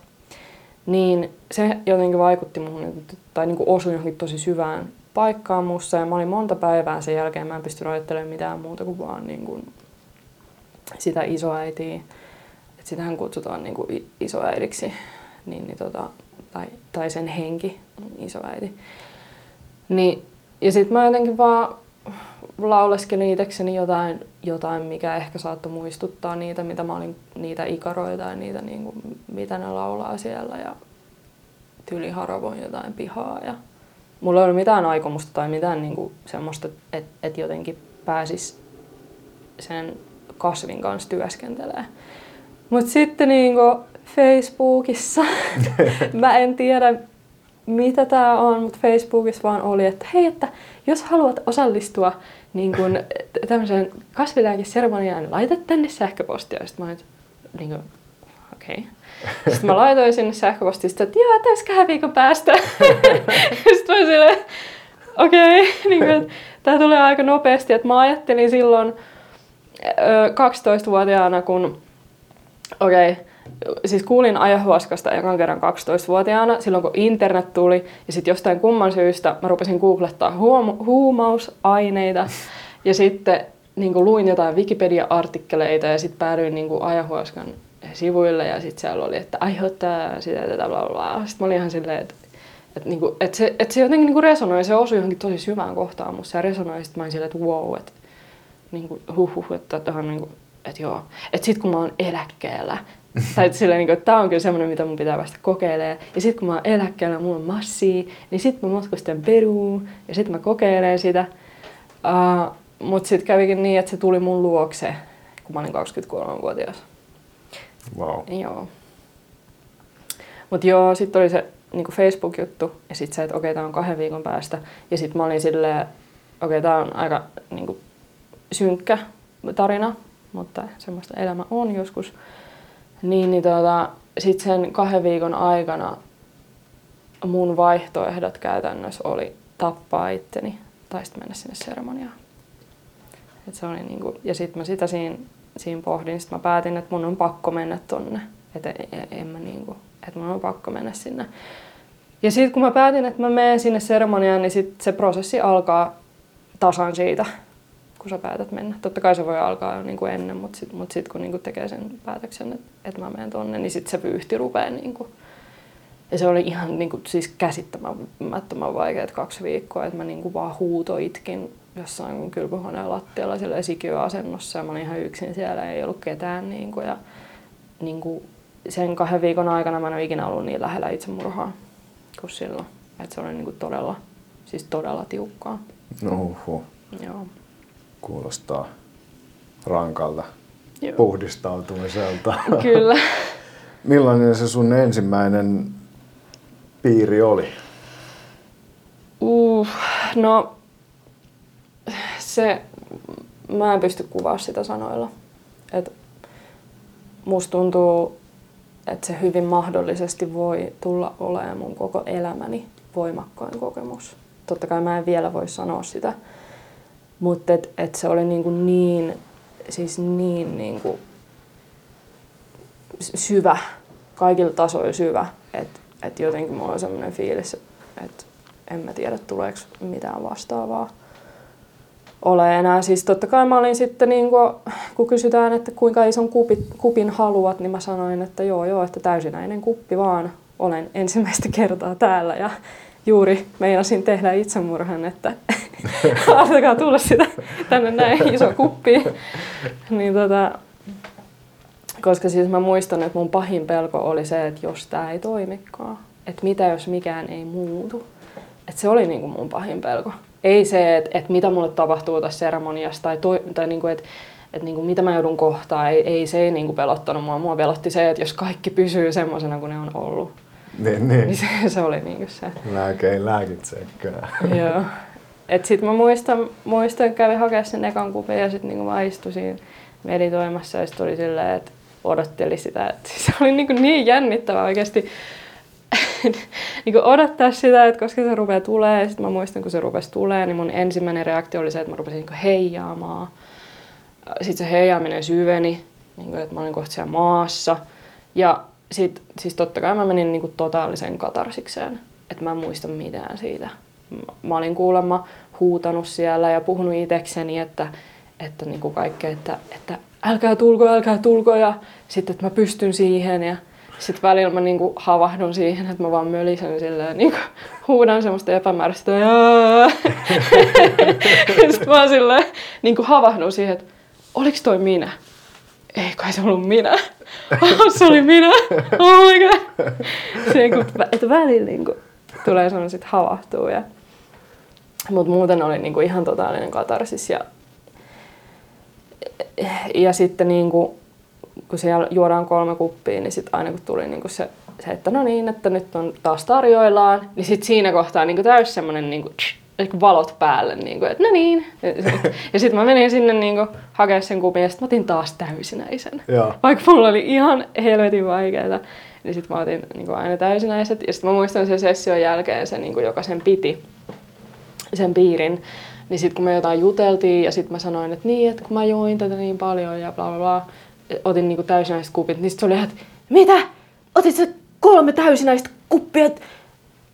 Niin se jotenkin vaikutti muhun, tai niin kuin osui johonkin tosi syvään paikkaan mussa. Ja mä olin monta päivää sen jälkeen, mä en pystynyt ajattelemaan mitään muuta kuin vaan niin kuin sitä isoäitiä. Että sitähän kutsutaan niin kuin isoäidiksi. Niin, niin tota, tai, tai sen henki, isoäiti. Niin, ja sitten mä jotenkin vaan lauleskelin itsekseni jotain, jotain, mikä ehkä saattoi muistuttaa niitä, mitä mä olin, niitä ikaroita ja niitä, niin kuin, mitä ne laulaa siellä. Ja tyli haravoin jotain pihaa. Ja mulla ei ollut mitään aikomusta tai mitään niin kuin semmoista, että et jotenkin pääsis sen kasvin kanssa työskentelee. Mutta sitten niin kuin, Facebookissa. mä en tiedä, mitä tämä on, mutta Facebookissa vaan oli, että hei, että jos haluat osallistua niin kun, tämmöiseen kasvilääkeseremoniaan, niin laita tänne sähköpostia. Sitten mä olin, niin kuin, okei. Okay. Sitten mä laitoin sinne sähköpostia, että joo, täys kahden viikon päästä. Sitten mä silleen, okei, okay. niin tämä tulee aika nopeasti. Että mä ajattelin silloin 12-vuotiaana, kun okei, okay, siis kuulin ajahuaskasta ekan kerran 12-vuotiaana, silloin kun internet tuli, ja sitten jostain kumman syystä mä rupesin googlettaa huum- huumausaineita, ja sitten niin kuin luin jotain Wikipedia-artikkeleita, ja sitten päädyin niin kuin ajahuaskan sivuille, ja sitten siellä oli, että aiheuttaa sitä, tätä, bla, bla. Sitten mä olin ihan silleen, että että niinku, et se, et se jotenkin niinku resonoi, se osui johonkin tosi syvään kohtaan musta. Ja resonoi, sitten mä olin silleen, että wow, että niinku, huh, huh, että tähän niinku, että joo. Että sit kun mä oon eläkkeellä, tai silleen, niin kuin, että tämä on kyllä semmoinen, mitä mun pitää päästä kokeilemaan. Ja sitten kun mä oon eläkkeellä, mulla on massia, niin sitten mä matkustan Peruun ja sitten mä kokeilen sitä. Uh, Mutta sitten kävikin niin, että se tuli mun luokse, kun mä olin 23-vuotias. Wow. Joo. Mutta joo, sitten oli se niin Facebook-juttu ja sitten se, että okei, okay, tämä on kahden viikon päästä. Ja sitten mä olin silleen, okei, okay, tämä on aika niin kuin, synkkä tarina, mutta semmoista elämä on joskus. Niin, niin tota, sitten sen kahden viikon aikana mun vaihtoehdot käytännössä oli tappaa itteni tai sitten mennä sinne seremoniaan. Et se oli niinku, ja sitten mä sitä siinä, siinä pohdin, sitten mä päätin, että mun on pakko mennä tonne. Että en mä niinku, että mun on pakko mennä sinne. Ja sitten kun mä päätin, että mä menen sinne seremoniaan, niin sit se prosessi alkaa tasan siitä kun sä päätät mennä. Totta kai se voi alkaa jo niin kuin ennen, mutta sitten mut sit, kun niin kuin tekee sen päätöksen, että, että mä menen tonne, niin sitten se vyyhti rupeaa. Niin kuin. Ja se oli ihan niin kuin, siis käsittämättömän vaikeat kaksi viikkoa, että mä niin kuin vaan huutoitkin jossain kylpyhuoneen lattialla siellä sikiöasennossa ja mä olin ihan yksin siellä, ei ollut ketään. Niin kuin, ja niin kuin sen kahden viikon aikana mä en ole ikinä ollut niin lähellä itsemurhaa kuin silloin. Että se oli niin kuin todella Siis todella tiukkaa. No. Joo. Kuulostaa rankalta Joo. puhdistautumiselta. Kyllä. Millainen se sun ensimmäinen piiri oli? Uh, no se, mä en pysty kuvaa sitä sanoilla. Et musta tuntuu, että se hyvin mahdollisesti voi tulla olemaan mun koko elämäni voimakkain kokemus. Totta kai mä en vielä voi sanoa sitä, mutta et, et se oli niinku niin, siis niin niinku syvä, kaikilla tasoilla syvä, että et jotenkin mulla on sellainen fiilis, että en mä tiedä tuleeko mitään vastaavaa ole enää. Siis totta kai mä olin sitten, niin kun, kun kysytään, että kuinka ison kupit, kupin haluat, niin mä sanoin, että joo joo, että täysinäinen kuppi vaan. Olen ensimmäistä kertaa täällä ja juuri meinasin tehdä itsemurhan, että altakaa tulla sitä tänne näin iso kuppi. niin tota, koska siis mä muistan, että mun pahin pelko oli se, että jos tämä ei toimikaan, että mitä jos mikään ei muutu. Että se oli niinku mun pahin pelko. Ei se, että, että mitä mulle tapahtuu tässä seremoniassa tai, toi, tai niinku, että, että niinku, mitä mä joudun kohtaan. Ei, ei se ei niinku pelottanut mua. Mua pelotti se, että jos kaikki pysyy semmoisena kuin ne on ollut. Niin, niin. Niin se, se oli niinku se. Lääke ei lääkitsekään. Joo. Et sit mä muistan, muistan että kävin hakea sen ekan kupin ja sit niinku mä istuin meditoimassa ja sit oli silleen, että odotteli sitä. Et se oli niinku niin jännittävää oikeasti niinku odottaa sitä, että koska se rupeaa tulee. Ja sit mä muistan, kun se rupesi tulee, niin mun ensimmäinen reaktio oli se, että mä rupesin niinku heijaamaan. Sitten se heijaaminen syveni, niinku, että mä olin kohta siellä maassa. Ja sit, siis totta kai mä menin niinku totaaliseen katarsikseen. Että mä en muista mitään siitä. Mä- olin kuulemma huutanut siellä ja puhunut itsekseni, että, että niinku kaikkea, että, että älkää tulko, älkää tulko ja sitten, että mä pystyn siihen ja sitten välillä mä niinku havahdun siihen, että mä vaan mölisen silleen, niinku, huudan semmoista epämääräistä. sitten mä silleen, niinku havahdun siihen, että oliks toi minä? Ei kai se ollut minä. Se oli minä. Oh my god. Se, kun, että välillä niinku, tulee sellaiset havahtuu. Ja, mutta muuten oli niinku ihan totaalinen katarsis. Ja, ja sitten niinku, kun siellä juodaan kolme kuppia, niin sitten aina kun tuli niinku se, se, että no niin, että nyt on taas tarjoillaan, niin sitten siinä kohtaa niinku täys semmoinen niinku, niinku valot päälle, niinku, että no niin. Ja sitten mä menin sinne niinku, hakemaan sen kupin ja sitten mä otin taas täysinäisen. Joo. Vaikka mulla oli ihan helvetin vaikeaa, niin sitten mä otin niinku, aina täysinäiset. Ja sitten mä muistan sen session jälkeen se, niinku, joka sen piti, sen piirin. Niin sitten kun me jotain juteltiin ja sitten mä sanoin, että niin, että kun mä join tätä niin paljon ja bla bla bla, otin niinku täysinäiset kupit, niin sitten se oli ihan, että mitä? Otit sä kolme täysinäistä kuppia?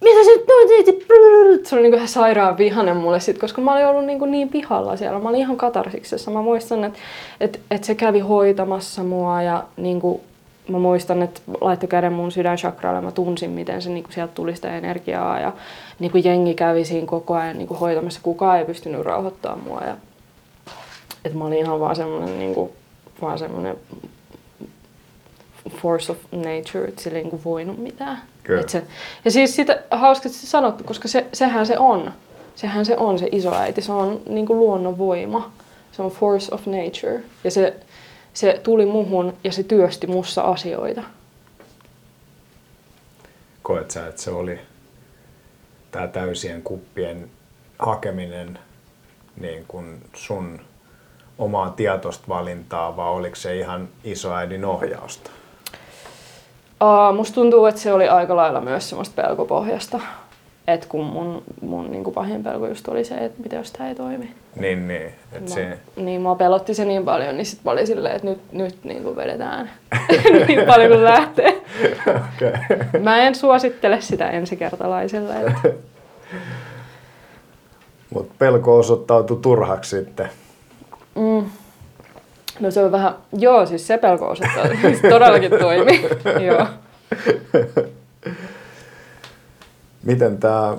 Mitä sä nyt noin teit? Se oli niinku ihan sairaan vihanen mulle sit, koska mä olin ollut niinku niin pihalla siellä. Mä olin ihan katarsiksessa. Mä muistan, että et, et se kävi hoitamassa mua ja niinku, mä muistan, että laittoi käden mun sydänchakralle. Mä tunsin, miten se niinku, sieltä tuli sitä energiaa ja niinku, jengi kävi siinä koko ajan niinku, hoitamassa. Kukaan ei pystynyt rauhoittamaan mua. Ja, et mä olin ihan vaan semmonen, niinku, vaan semmonen force of nature, että sillä ei niinku voinut mitään. Kyllä. Ja siis sitä hauska, että se sanottu, koska se, sehän se on. Sehän se on se isoäiti. Se on niinku luonnon voima. Se on force of nature. Ja se, se tuli muhun ja se työsti mussa asioita. Koet sä, että se oli tämä täysien kuppien hakeminen niin kuin sun omaa tietoista valintaa, vai oliko se ihan isoäidin ohjausta? Uh, musta tuntuu, että se oli aika lailla myös semmoista pelkopohjasta. Et kun mun, mun niin pahin pelko just oli se, että mitä jos tämä ei toimi. Niin, niin. Et Mä, se, Niin, mua pelotti se niin paljon, niin sit mä olin silleen, että nyt, nyt niin kuin vedetään niin paljon kuin lähtee. okay. Mä en suosittele sitä ensikertalaiselle. Että, Mutta pelko osoittautui turhaksi sitten. mm, no se on vähän, joo siis se pelko se todellakin toimi. joo. Miten tämä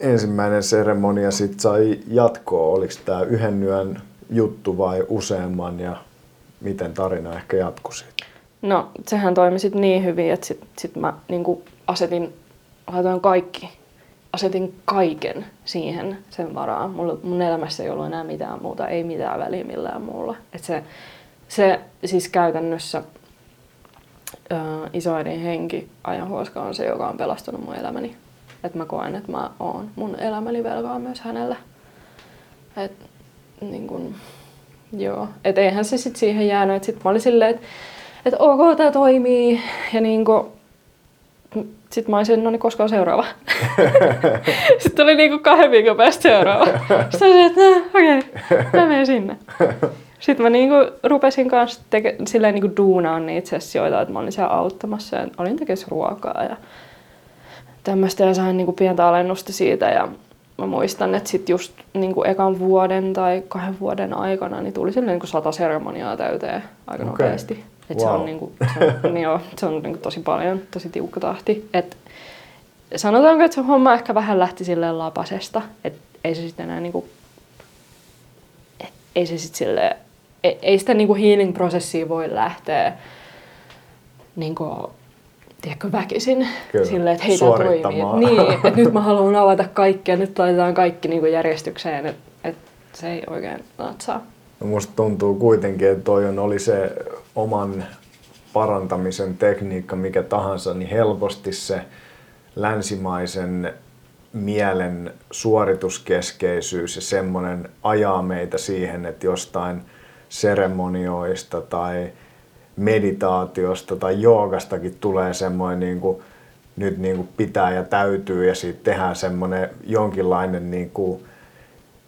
ensimmäinen seremonia sitten sai jatkoa? Oliko tämä yhden yön juttu vai useamman ja miten tarina ehkä jatkui siitä? No sehän toimi sit niin hyvin, että sit, sit mä niin asetin, laitoin kaikki asetin kaiken siihen sen varaan. Mulla, mun elämässä ei ollut enää mitään muuta, ei mitään väliä millään muulla. Et se, se siis käytännössä ää, isoäidin henki ajanhuoska on se, joka on pelastanut mun elämäni. Et mä koen, että mä oon mun elämäni velkaa myös hänellä. Et, niin kun, joo. Et eihän se sit siihen jäänyt. Et sit mä olin silleen, että et ok, tää toimii. Ja niin kun, sitten mä olisin, no niin, koska on seuraava. sitten oli niinku kahden viikon päästä seuraava. Sitten olisin, että okei, okay, mä menen sinne. Sitten mä niinku rupesin kanssa teke, silleen niinku duunaan niitä sessioita, että mä olin siellä auttamassa ja olin tekemässä ruokaa ja tämmöistä ja sain niinku pientä alennusta siitä ja mä muistan, että sitten just niinku ekan vuoden tai kahden vuoden aikana niin tuli silleen niinku sata seremoniaa täyteen aika okay. nopeasti. Et wow. se on, niinku, se on, niin joo, se on niinku tosi paljon, tosi tiukka tahti. Et sanotaanko, että se homma ehkä vähän lähti silleen lapasesta, että ei se sitten enää niinku, ei se sitten silleen, ei, ei sitä niinku healing-prosessia voi lähteä niinku, tiedätkö, väkisin Kyllä. silleen, että hei, tämä toimii. Niin, että nyt mä haluan avata kaikkea, nyt laitetaan kaikki niinku järjestykseen, että et se ei oikein natsaa. Musta tuntuu kuitenkin, että toi on, oli se oman parantamisen tekniikka mikä tahansa, niin helposti se länsimaisen mielen suorituskeskeisyys ja semmoinen ajaa meitä siihen, että jostain seremonioista tai meditaatiosta tai joogastakin tulee semmoinen niin kuin, nyt niin kuin pitää ja täytyy ja siitä tehdään semmoinen jonkinlainen niin kuin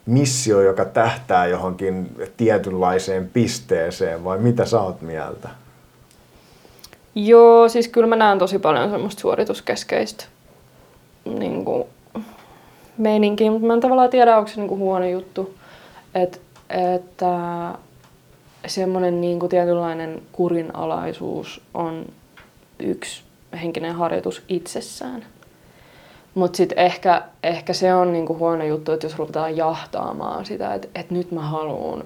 missio, joka tähtää johonkin tietynlaiseen pisteeseen vai mitä sä oot mieltä? Joo, siis kyllä mä näen tosi paljon semmoista suorituskeskeistä niin kuin, meininkiä, mutta mä en tavallaan tiedä, onko se niin kuin huono juttu. Et, että semmoinen niin kuin tietynlainen kurinalaisuus on yksi henkinen harjoitus itsessään. Mutta sitten ehkä, ehkä se on niinku huono juttu, että jos ruvetaan jahtaamaan sitä, että et nyt mä haluan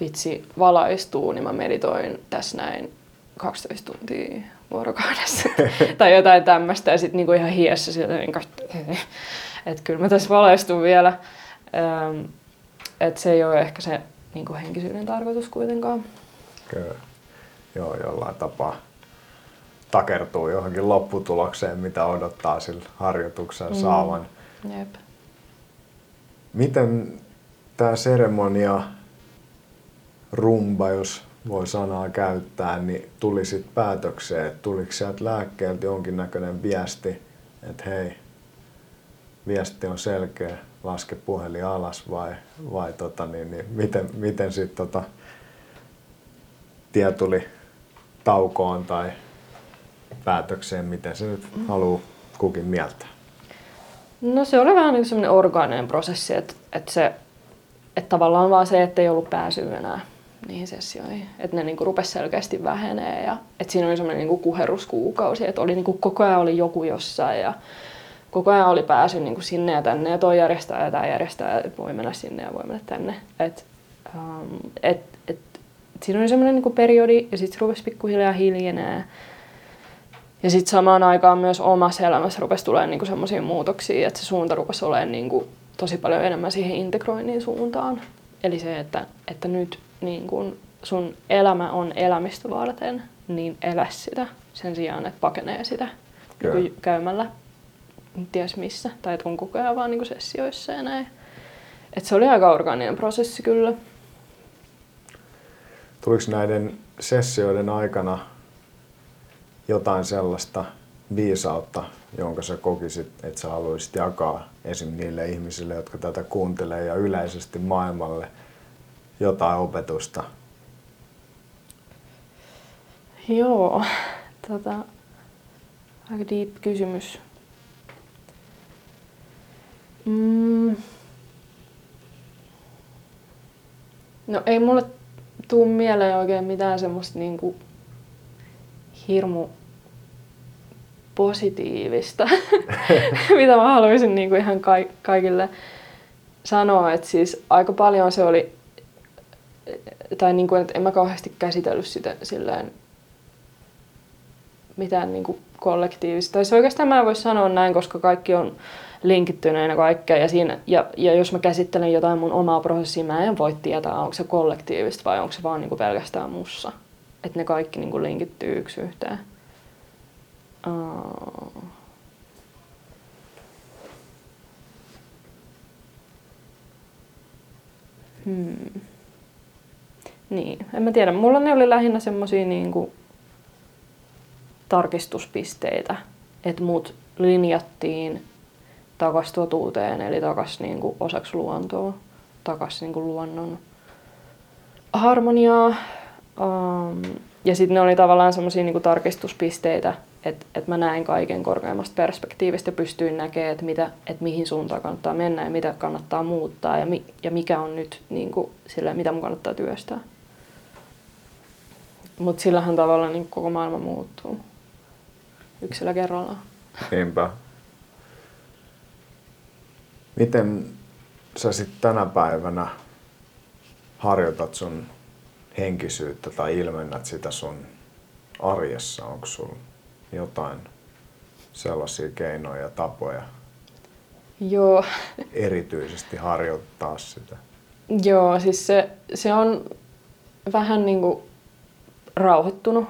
vitsi valaistuu, niin mä meditoin tässä näin 12 tuntia vuorokaudessa. tai jotain tämmöistä ja sitten niinku ihan hiessä sieltä, niin että kyllä mä tässä valaistun vielä. Ähm, että se ei ole ehkä se niinku henkisyyden tarkoitus kuitenkaan. Kyllä. Joo, jollain tapaa takertuu johonkin lopputulokseen, mitä odottaa sillä harjoituksen mm. saavan. Jep. Miten tämä seremonia, rumba, jos voi sanaa käyttää, niin tuli sitten päätökseen, että tuliko sieltä lääkkeeltä jonkinnäköinen viesti, että hei, viesti on selkeä, laske puhelin alas vai, vai tota, niin, niin, miten, miten sitten tota, tie tuli taukoon tai päätökseen, miten se nyt haluaa kukin mieltää? No se oli vähän niin semmoinen orgaaninen prosessi, että, että, se, että tavallaan vaan se, että ei ollut pääsyä enää niihin sessioihin. Että ne niin kuin rupesi selkeästi vähenee ja että siinä oli semmoinen niin kuin kuheruskuukausi, että oli niin kuin koko ajan oli joku jossain ja koko ajan oli pääsy niin kuin sinne ja tänne ja toi järjestää ja tämä järjestää ja voi mennä sinne ja voi mennä tänne. Et, um, et, et, siinä oli semmoinen niin kuin periodi ja sitten se rupesi pikkuhiljaa hiljenee. Ja sitten samaan aikaan myös omassa elämässä rupesi tulemaan niinku semmoisia muutoksia, että se suunta rupesi olemaan niinku tosi paljon enemmän siihen integroinnin suuntaan. Eli se, että, että nyt niinku sun elämä on elämistä varten, niin elä sitä sen sijaan, että pakenee sitä niinku käymällä ties missä. Tai että on koko ajan vaan niinku sessioissa ja näin. Et se oli aika orgaaninen prosessi kyllä. Tuliko näiden sessioiden aikana jotain sellaista viisautta, jonka sä kokisit, että sä haluaisit jakaa esim. niille ihmisille, jotka tätä kuuntelee ja yleisesti maailmalle jotain opetusta? Joo, tota, aika deep kysymys. Mm. No ei mulle tuu mieleen oikein mitään semmoista niinku hirmu positiivista, mitä mä haluaisin niin kuin ihan kaikille sanoa. Että siis aika paljon se oli, tai niin kuin, että en mä kauheasti käsitellyt sitä silleen mitään niin kuin kollektiivista. Tai se oikeastaan mä en voi sanoa näin, koska kaikki on linkittyneenä kaikkea. Ja, siinä, ja, ja jos mä käsittelen jotain mun omaa prosessia, mä en voi tietää, onko se kollektiivista vai onko se vaan niin kuin pelkästään mussa. Että ne kaikki niin kuin linkittyy yksi yhteen. Uh... Hmm. Niin, en mä tiedä. Mulla ne oli lähinnä semmosia niinku tarkistuspisteitä, että mut linjattiin takas totuuteen, eli takas niinku osaksi luontoa, takas niinku luonnon harmoniaa. Um, ja sitten ne oli tavallaan semmoisia niinku tarkistuspisteitä, että et mä näin kaiken korkeammasta perspektiivistä ja pystyin näkemään, että mitä, et mihin suuntaan kannattaa mennä ja mitä kannattaa muuttaa ja, mi, ja mikä on nyt niinku, sille, mitä mun kannattaa työstää. Mutta sillähän tavalla niin koko maailma muuttuu yksilö kerrallaan. Niinpä. Miten sä sitten tänä päivänä harjoitat sun henkisyyttä tai ilmennät sitä sun arjessa? Onko sulla jotain sellaisia keinoja ja tapoja Joo. erityisesti harjoittaa sitä? Joo, siis se, se on vähän niin kuin rauhoittunut.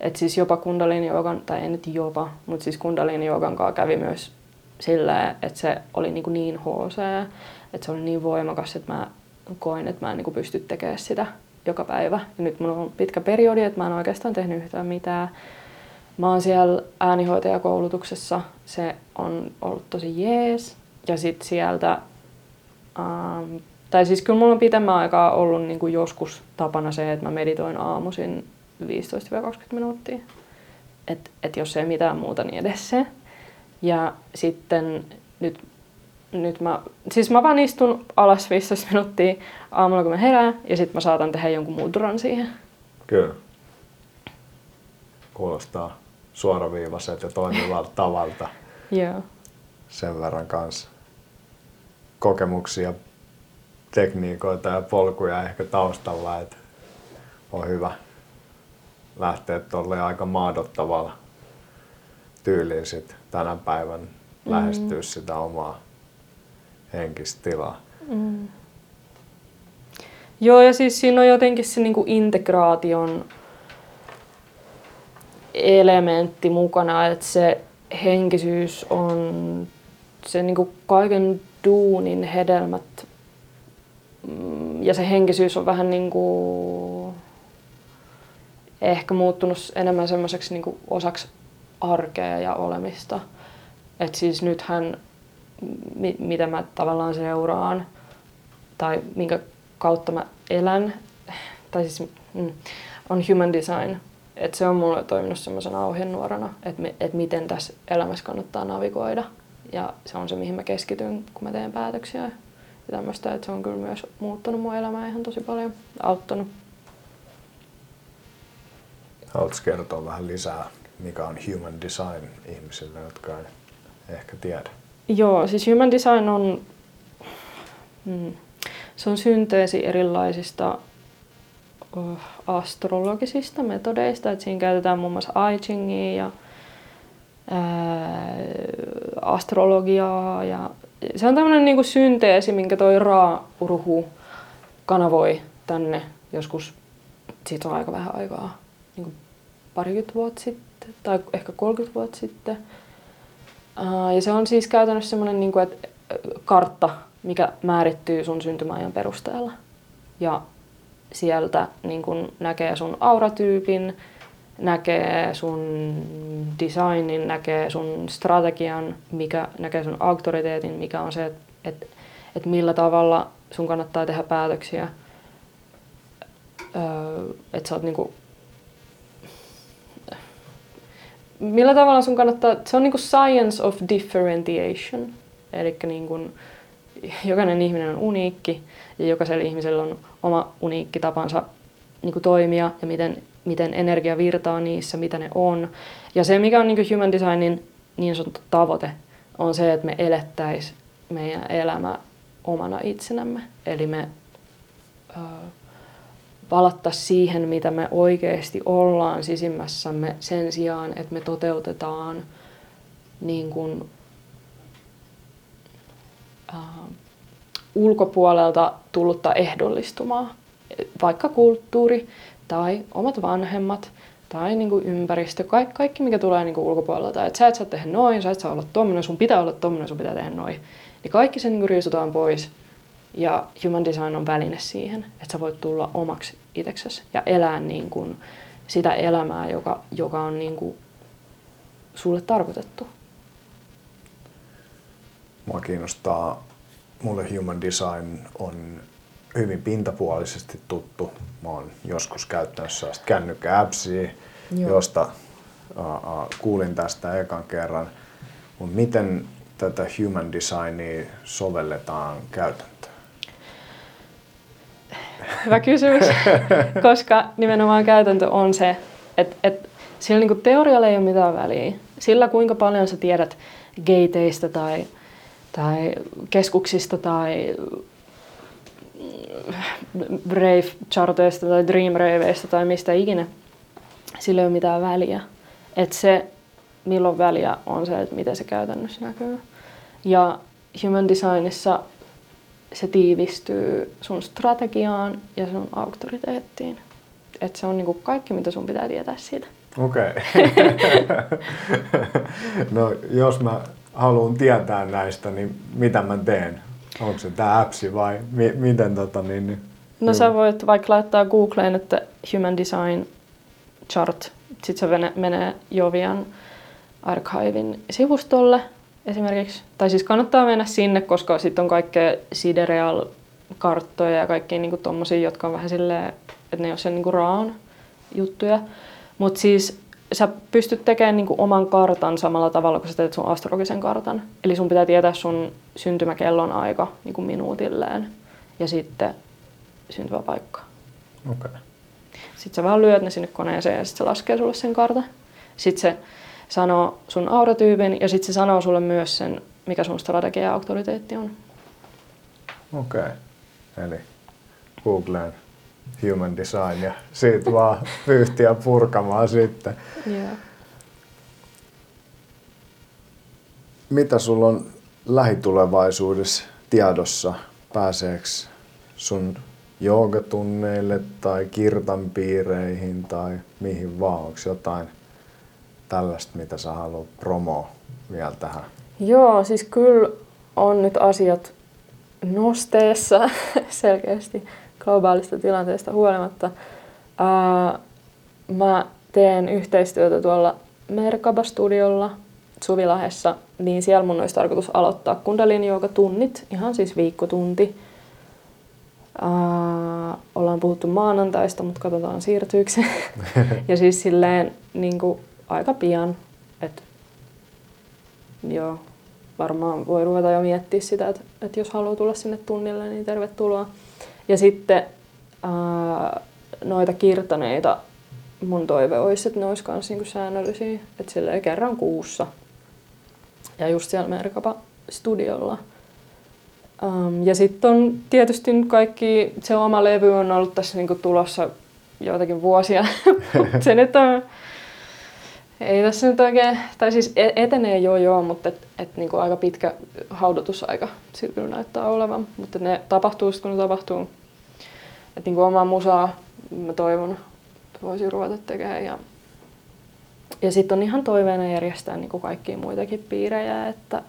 Et siis jopa kundalini joogan, tai ei nyt jopa, mutta siis kundalini joogan kanssa kävi myös sillä, että se oli niin, kuin niin HC, että se oli niin voimakas, että mä koin, että mä en niin pysty tekemään sitä joka päivä. Ja nyt mulla on pitkä periodi, että mä en oikeastaan tehnyt yhtään mitään. Mä oon siellä äänihoitajakoulutuksessa, se on ollut tosi jees. Ja sitten sieltä, ähm, tai siis kyllä mulla on pitemmän aikaa ollut niin kuin joskus tapana se, että mä meditoin aamuisin 15-20 minuuttia. Että et jos ei mitään muuta, niin edes se. Ja sitten nyt, nyt mä, siis mä vaan istun alas 15 minuuttia aamulla kun mä herään ja sitten mä saatan tehdä jonkun mudran siihen. Kyllä. Kuulostaa suoraviivaiselta ja toimivalta tavalta. Joo. Sen verran kanssa kokemuksia, tekniikoita ja polkuja ehkä taustalla, että on hyvä lähteä tuolle aika maadottavalla tyyliin sit tänä päivän lähestyä sitä omaa henkistä tilaa. Mm. Joo, ja siis siinä on jotenkin se niinku integraation elementti mukana, että se henkisyys on se niinku kaiken duunin hedelmät mm, ja se henkisyys on vähän niin kuin ehkä muuttunut enemmän semmoiseksi niin osaksi arkea ja olemista. Et siis nythän, mi- mitä mä tavallaan seuraan tai minkä kautta mä elän, tai siis mm, on human design. Et se on mulle toiminut semmoisena ohjenuorana, että et miten tässä elämässä kannattaa navigoida. Ja se on se, mihin mä keskityn, kun mä teen päätöksiä ja tämmöistä. Että se on kyllä myös muuttanut mun elämää ihan tosi paljon, auttanut. Haluatko kertoa vähän lisää, mikä on human design ihmisille, jotka ei ehkä tiedä? Joo, siis human design on, mm, se on synteesi erilaisista uh, astrologisista metodeista. Et siinä käytetään muun muassa I Chingia ja ää, astrologiaa. Ja se on tämmöinen niinku synteesi, minkä toi Ra-urhu kanavoi tänne joskus, siitä on aika vähän aikaa, niin parikymmentä vuotta sitten tai ehkä 30 vuotta sitten. Ja se on siis käytännössä semmoinen niin kuin, että kartta, mikä määrittyy sun syntymäajan perusteella. Ja sieltä niin kuin näkee sun auratyypin, näkee sun designin, näkee sun strategian, mikä näkee sun auktoriteetin, mikä on se, että et, et millä tavalla sun kannattaa tehdä päätöksiä. Öö, että sä oot niinku millä tavalla sun kannattaa, se on niinku science of differentiation, eli niinku, jokainen ihminen on uniikki ja jokaisella ihmisellä on oma uniikki tapansa niinku toimia ja miten, miten energia virtaa niissä, mitä ne on. Ja se, mikä on niinku human designin niin sanottu tavoite, on se, että me elettäisiin meidän elämä omana itsenämme. Eli me palattaisiin siihen, mitä me oikeasti ollaan sisimmässämme sen sijaan, että me toteutetaan niin kuin, äh, ulkopuolelta tullutta ehdollistumaa, vaikka kulttuuri tai omat vanhemmat tai niin kuin ympäristö, kaikki, kaikki mikä tulee niin kuin ulkopuolelta, että sä et saa tehdä noin, sä et saa olla tommonen, sun pitää olla tommonen, sun pitää tehdä noin. Niin kaikki se niin kuin riisutaan pois ja human design on väline siihen, että sä voit tulla omaksi itseksesi ja elää niin kuin sitä elämää, joka, joka on niin kuin sulle tarkoitettu. Mua kiinnostaa, mulle human design on hyvin pintapuolisesti tuttu. Mä oon joskus käyttänyt sellaista kännykkä-appsia, josta uh, uh, kuulin tästä ekan kerran. Mutta miten tätä human designia sovelletaan käytäntöön? Hyvä kysymys, koska nimenomaan käytäntö on se, että, että sillä niin teorialla ei ole mitään väliä. Sillä kuinka paljon sä tiedät gateista tai, tai keskuksista tai rave-charteista tai dream raveista tai mistä ikinä, sillä ei ole mitään väliä. Että se, milloin väliä, on se, että miten se käytännössä näkyy. Ja human designissa se tiivistyy sun strategiaan ja sun auktoriteettiin. Että se on niinku kaikki, mitä sun pitää tietää siitä. Okei. Okay. no jos mä haluan tietää näistä, niin mitä mä teen? Onko se tämä appsi vai mi- miten tota niin, niin No sä voit vaikka laittaa Googleen, että Human Design Chart. Sitten se menee Jovian archivin sivustolle esimerkiksi. Tai siis kannattaa mennä sinne, koska sitten on kaikkea Sidereal-karttoja ja kaikkia niinku tommosia, jotka on vähän silleen, että ne ei ole sen niinku raan juttuja. Mutta siis sä pystyt tekemään niinku oman kartan samalla tavalla, kun sä teet sun astrologisen kartan. Eli sun pitää tietää sun syntymäkellon aika niinku minuutilleen ja sitten syntymäpaikka. Okay. Sitten sä vaan lyöt ne sinne koneeseen ja sitten se laskee sulle sen kartan. Sitten se sanoo sun auratyypin ja sitten se sanoo sulle myös sen, mikä sun strategia ja auktoriteetti on. Okei. Okay. Eli Googleen human design ja siitä vaan pyyhtiä purkamaan sitten. Yeah. Mitä sulla on lähitulevaisuudessa tiedossa? Pääseekö sun joogatunneille tai kirtanpiireihin tai mihin vaan? Onko jotain tällaista, mitä sä haluat promoa vielä tähän? Joo, siis kyllä on nyt asiat nosteessa selkeästi globaalista tilanteesta huolimatta. Ää, mä teen yhteistyötä tuolla Merkaba-studiolla Suvilahessa, niin siellä mun olisi tarkoitus aloittaa kundalini tunnit, ihan siis viikkotunti. Ää, ollaan puhuttu maanantaista, mutta katsotaan siirtyykö se. ja siis silleen niin kuin, aika pian, että joo, varmaan voi ruveta jo miettiä sitä, että, että jos haluaa tulla sinne tunnille, niin tervetuloa. Ja sitten ää, noita kirtaneita mun toive olisi, että ne olisi myös niinku säännöllisiä, että silleen kerran kuussa. Ja just siellä Merkapa studiolla. Um, ja sitten on tietysti kaikki, se oma levy on ollut tässä niinku tulossa joitakin vuosia. se nyt on, ei tässä nyt oikein, tai siis e-, etenee jo joo, mutta et, et niinku aika pitkä haudotusaika sillä näyttää olevan. Mutta ne tapahtuu sitten kun ne tapahtuu. Että niinku omaa musaa mä toivon, että voisin ruveta tekemään. Ja, ja sitten on ihan toiveena järjestää niinku kaikkia muitakin piirejä, että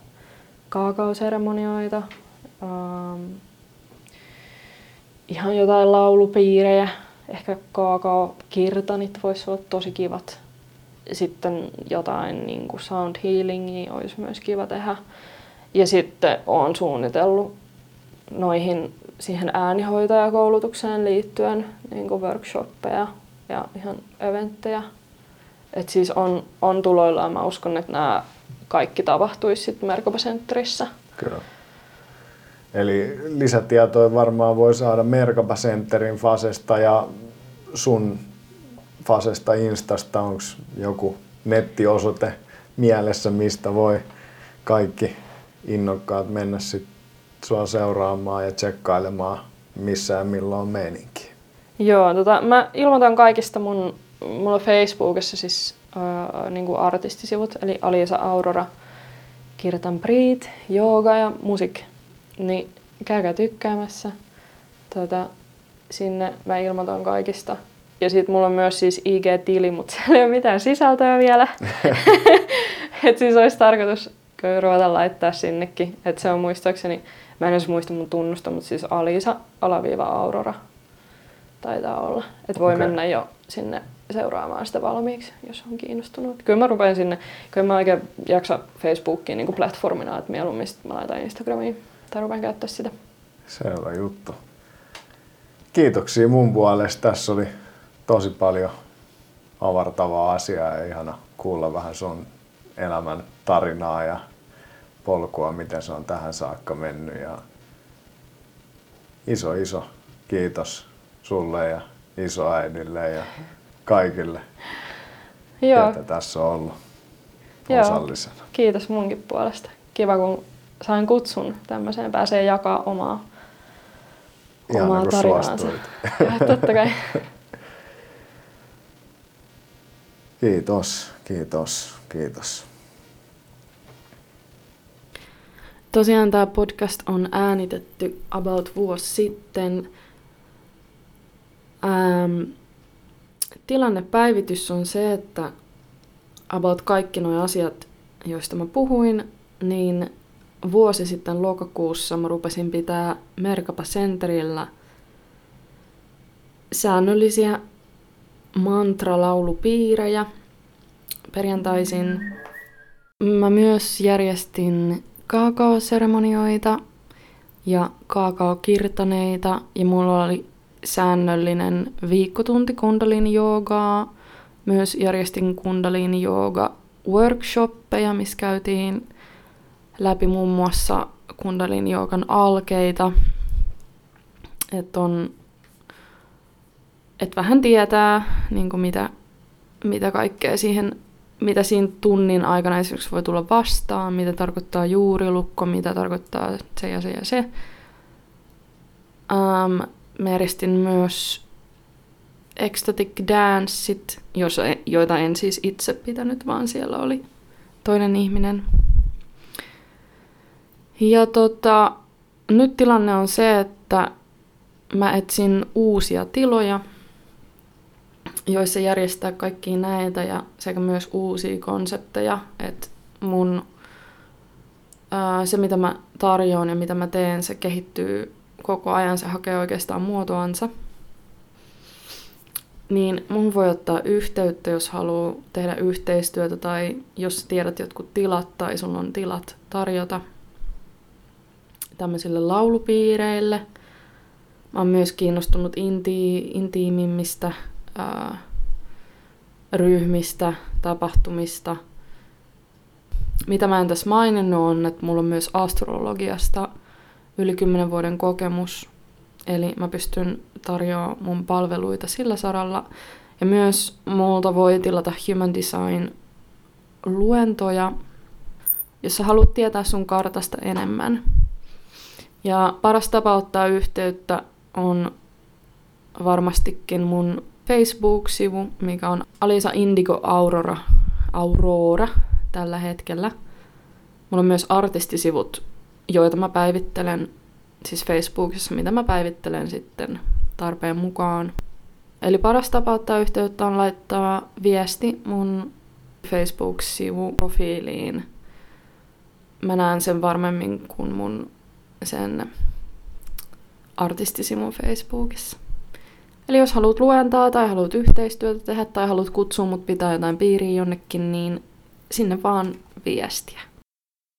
kaakaoseremonioita, ähm, ihan jotain laulupiirejä, ehkä kaakaokirtanit voisi olla tosi kivat. Sitten jotain niin kuin sound healingia olisi myös kiva tehdä. Ja sitten olen suunnitellut noihin siihen äänihoitajakoulutukseen liittyen niin kuin workshoppeja ja ihan eventtejä. Et siis on, on tuloillaan. Mä uskon, että nämä kaikki tapahtuisi sitten Merkaba Centerissä. Kyllä. Eli lisätietoja varmaan voi saada Merkaba fasesta ja sun fasesta Instasta. Onko joku nettiosoite mielessä, mistä voi kaikki innokkaat mennä sit sua seuraamaan ja tsekkailemaan missä ja milloin on meininki. Joo, tota, mä ilmoitan kaikista mun, mulla on Facebookissa siis äh, niin artistisivut, eli Alisa Aurora, Kirtan Priit, Jooga ja Musik. Niin käykää tykkäämässä. Tota, sinne mä ilmoitan kaikista. Ja sitten mulla on myös siis IG-tili, mutta siellä ei ole mitään sisältöä vielä. Et siis olisi tarkoitus ruveta laittaa sinnekin. Et se on muistaakseni, mä en edes muista mun tunnusta, mutta siis Alisa alaviiva Aurora taitaa olla. Että voi okay. mennä jo sinne seuraamaan sitä valmiiksi, jos on kiinnostunut. Kyllä mä rupean sinne, kyllä mä oikein jaksa Facebookiin niin kuin platformina, että mieluummin mä laitan Instagramiin tai rupean käyttää sitä. Selvä juttu. Kiitoksia mun puolesta. Tässä oli tosi paljon avartavaa asiaa ja ihana kuulla vähän sun elämän tarinaa ja polkua, miten se on tähän saakka mennyt. Ja iso, iso kiitos sulle ja isoäidille ja kaikille, Joo. ketä tässä on ollut osallisena. Joo. Kiitos munkin puolesta. Kiva, kun sain kutsun tämmöiseen, pääsee jakaa omaa, Ihan omaa niin tarinaansa. Totta kai. Kiitos, kiitos, kiitos. Tosiaan tämä podcast on äänitetty about vuosi sitten. Ähm, tilannepäivitys on se, että about kaikki nuo asiat, joista mä puhuin, niin vuosi sitten lokakuussa mä rupesin pitää Merkapa Centerillä säännöllisiä mantralaulupiirejä perjantaisin. Mä myös järjestin kaakaoseremonioita ja kaakaokirtaneita ja mulla oli säännöllinen viikkotunti kundalini joogaa. Myös järjestin kundalini jooga workshoppeja, missä käytiin läpi muun muassa kundalini joogan alkeita. Että on et vähän tietää, niin kuin mitä, mitä kaikkea siihen, mitä siinä tunnin aikana esimerkiksi voi tulla vastaan, mitä tarkoittaa juurilukko, mitä tarkoittaa se ja se ja se. Um, mä järjestin myös ecstatic danceit, joita en siis itse pitänyt, vaan siellä oli toinen ihminen. Ja tota, nyt tilanne on se, että mä etsin uusia tiloja, joissa järjestää kaikkia näitä ja sekä myös uusia konsepteja. Että mun ää, se, mitä mä tarjoan ja mitä mä teen, se kehittyy koko ajan, se hakee oikeastaan muotoansa. Niin mun voi ottaa yhteyttä, jos haluaa tehdä yhteistyötä tai jos tiedät jotkut tilat tai sun on tilat tarjota tämmöisille laulupiireille. Mä oon myös kiinnostunut inti- intiimimmistä ryhmistä, tapahtumista. Mitä mä en tässä maininnut on, että mulla on myös astrologiasta yli 10 vuoden kokemus. Eli mä pystyn tarjoamaan mun palveluita sillä saralla. Ja myös multa voi tilata Human Design luentoja, jos sä haluat tietää sun kartasta enemmän. Ja paras tapa ottaa yhteyttä on varmastikin mun Facebook-sivu, mikä on Alisa Indigo Aurora, Aurora tällä hetkellä. Mulla on myös artistisivut, joita mä päivittelen siis Facebookissa, mitä mä päivittelen sitten tarpeen mukaan. Eli paras tapa ottaa yhteyttä on laittaa viesti mun Facebook-sivuprofiiliin. Mä näen sen varmemmin kuin mun sen artistisivun Facebookissa. Eli jos haluat luentaa tai haluat yhteistyötä tehdä tai haluat kutsua mut pitää jotain piiriä jonnekin, niin sinne vaan viestiä.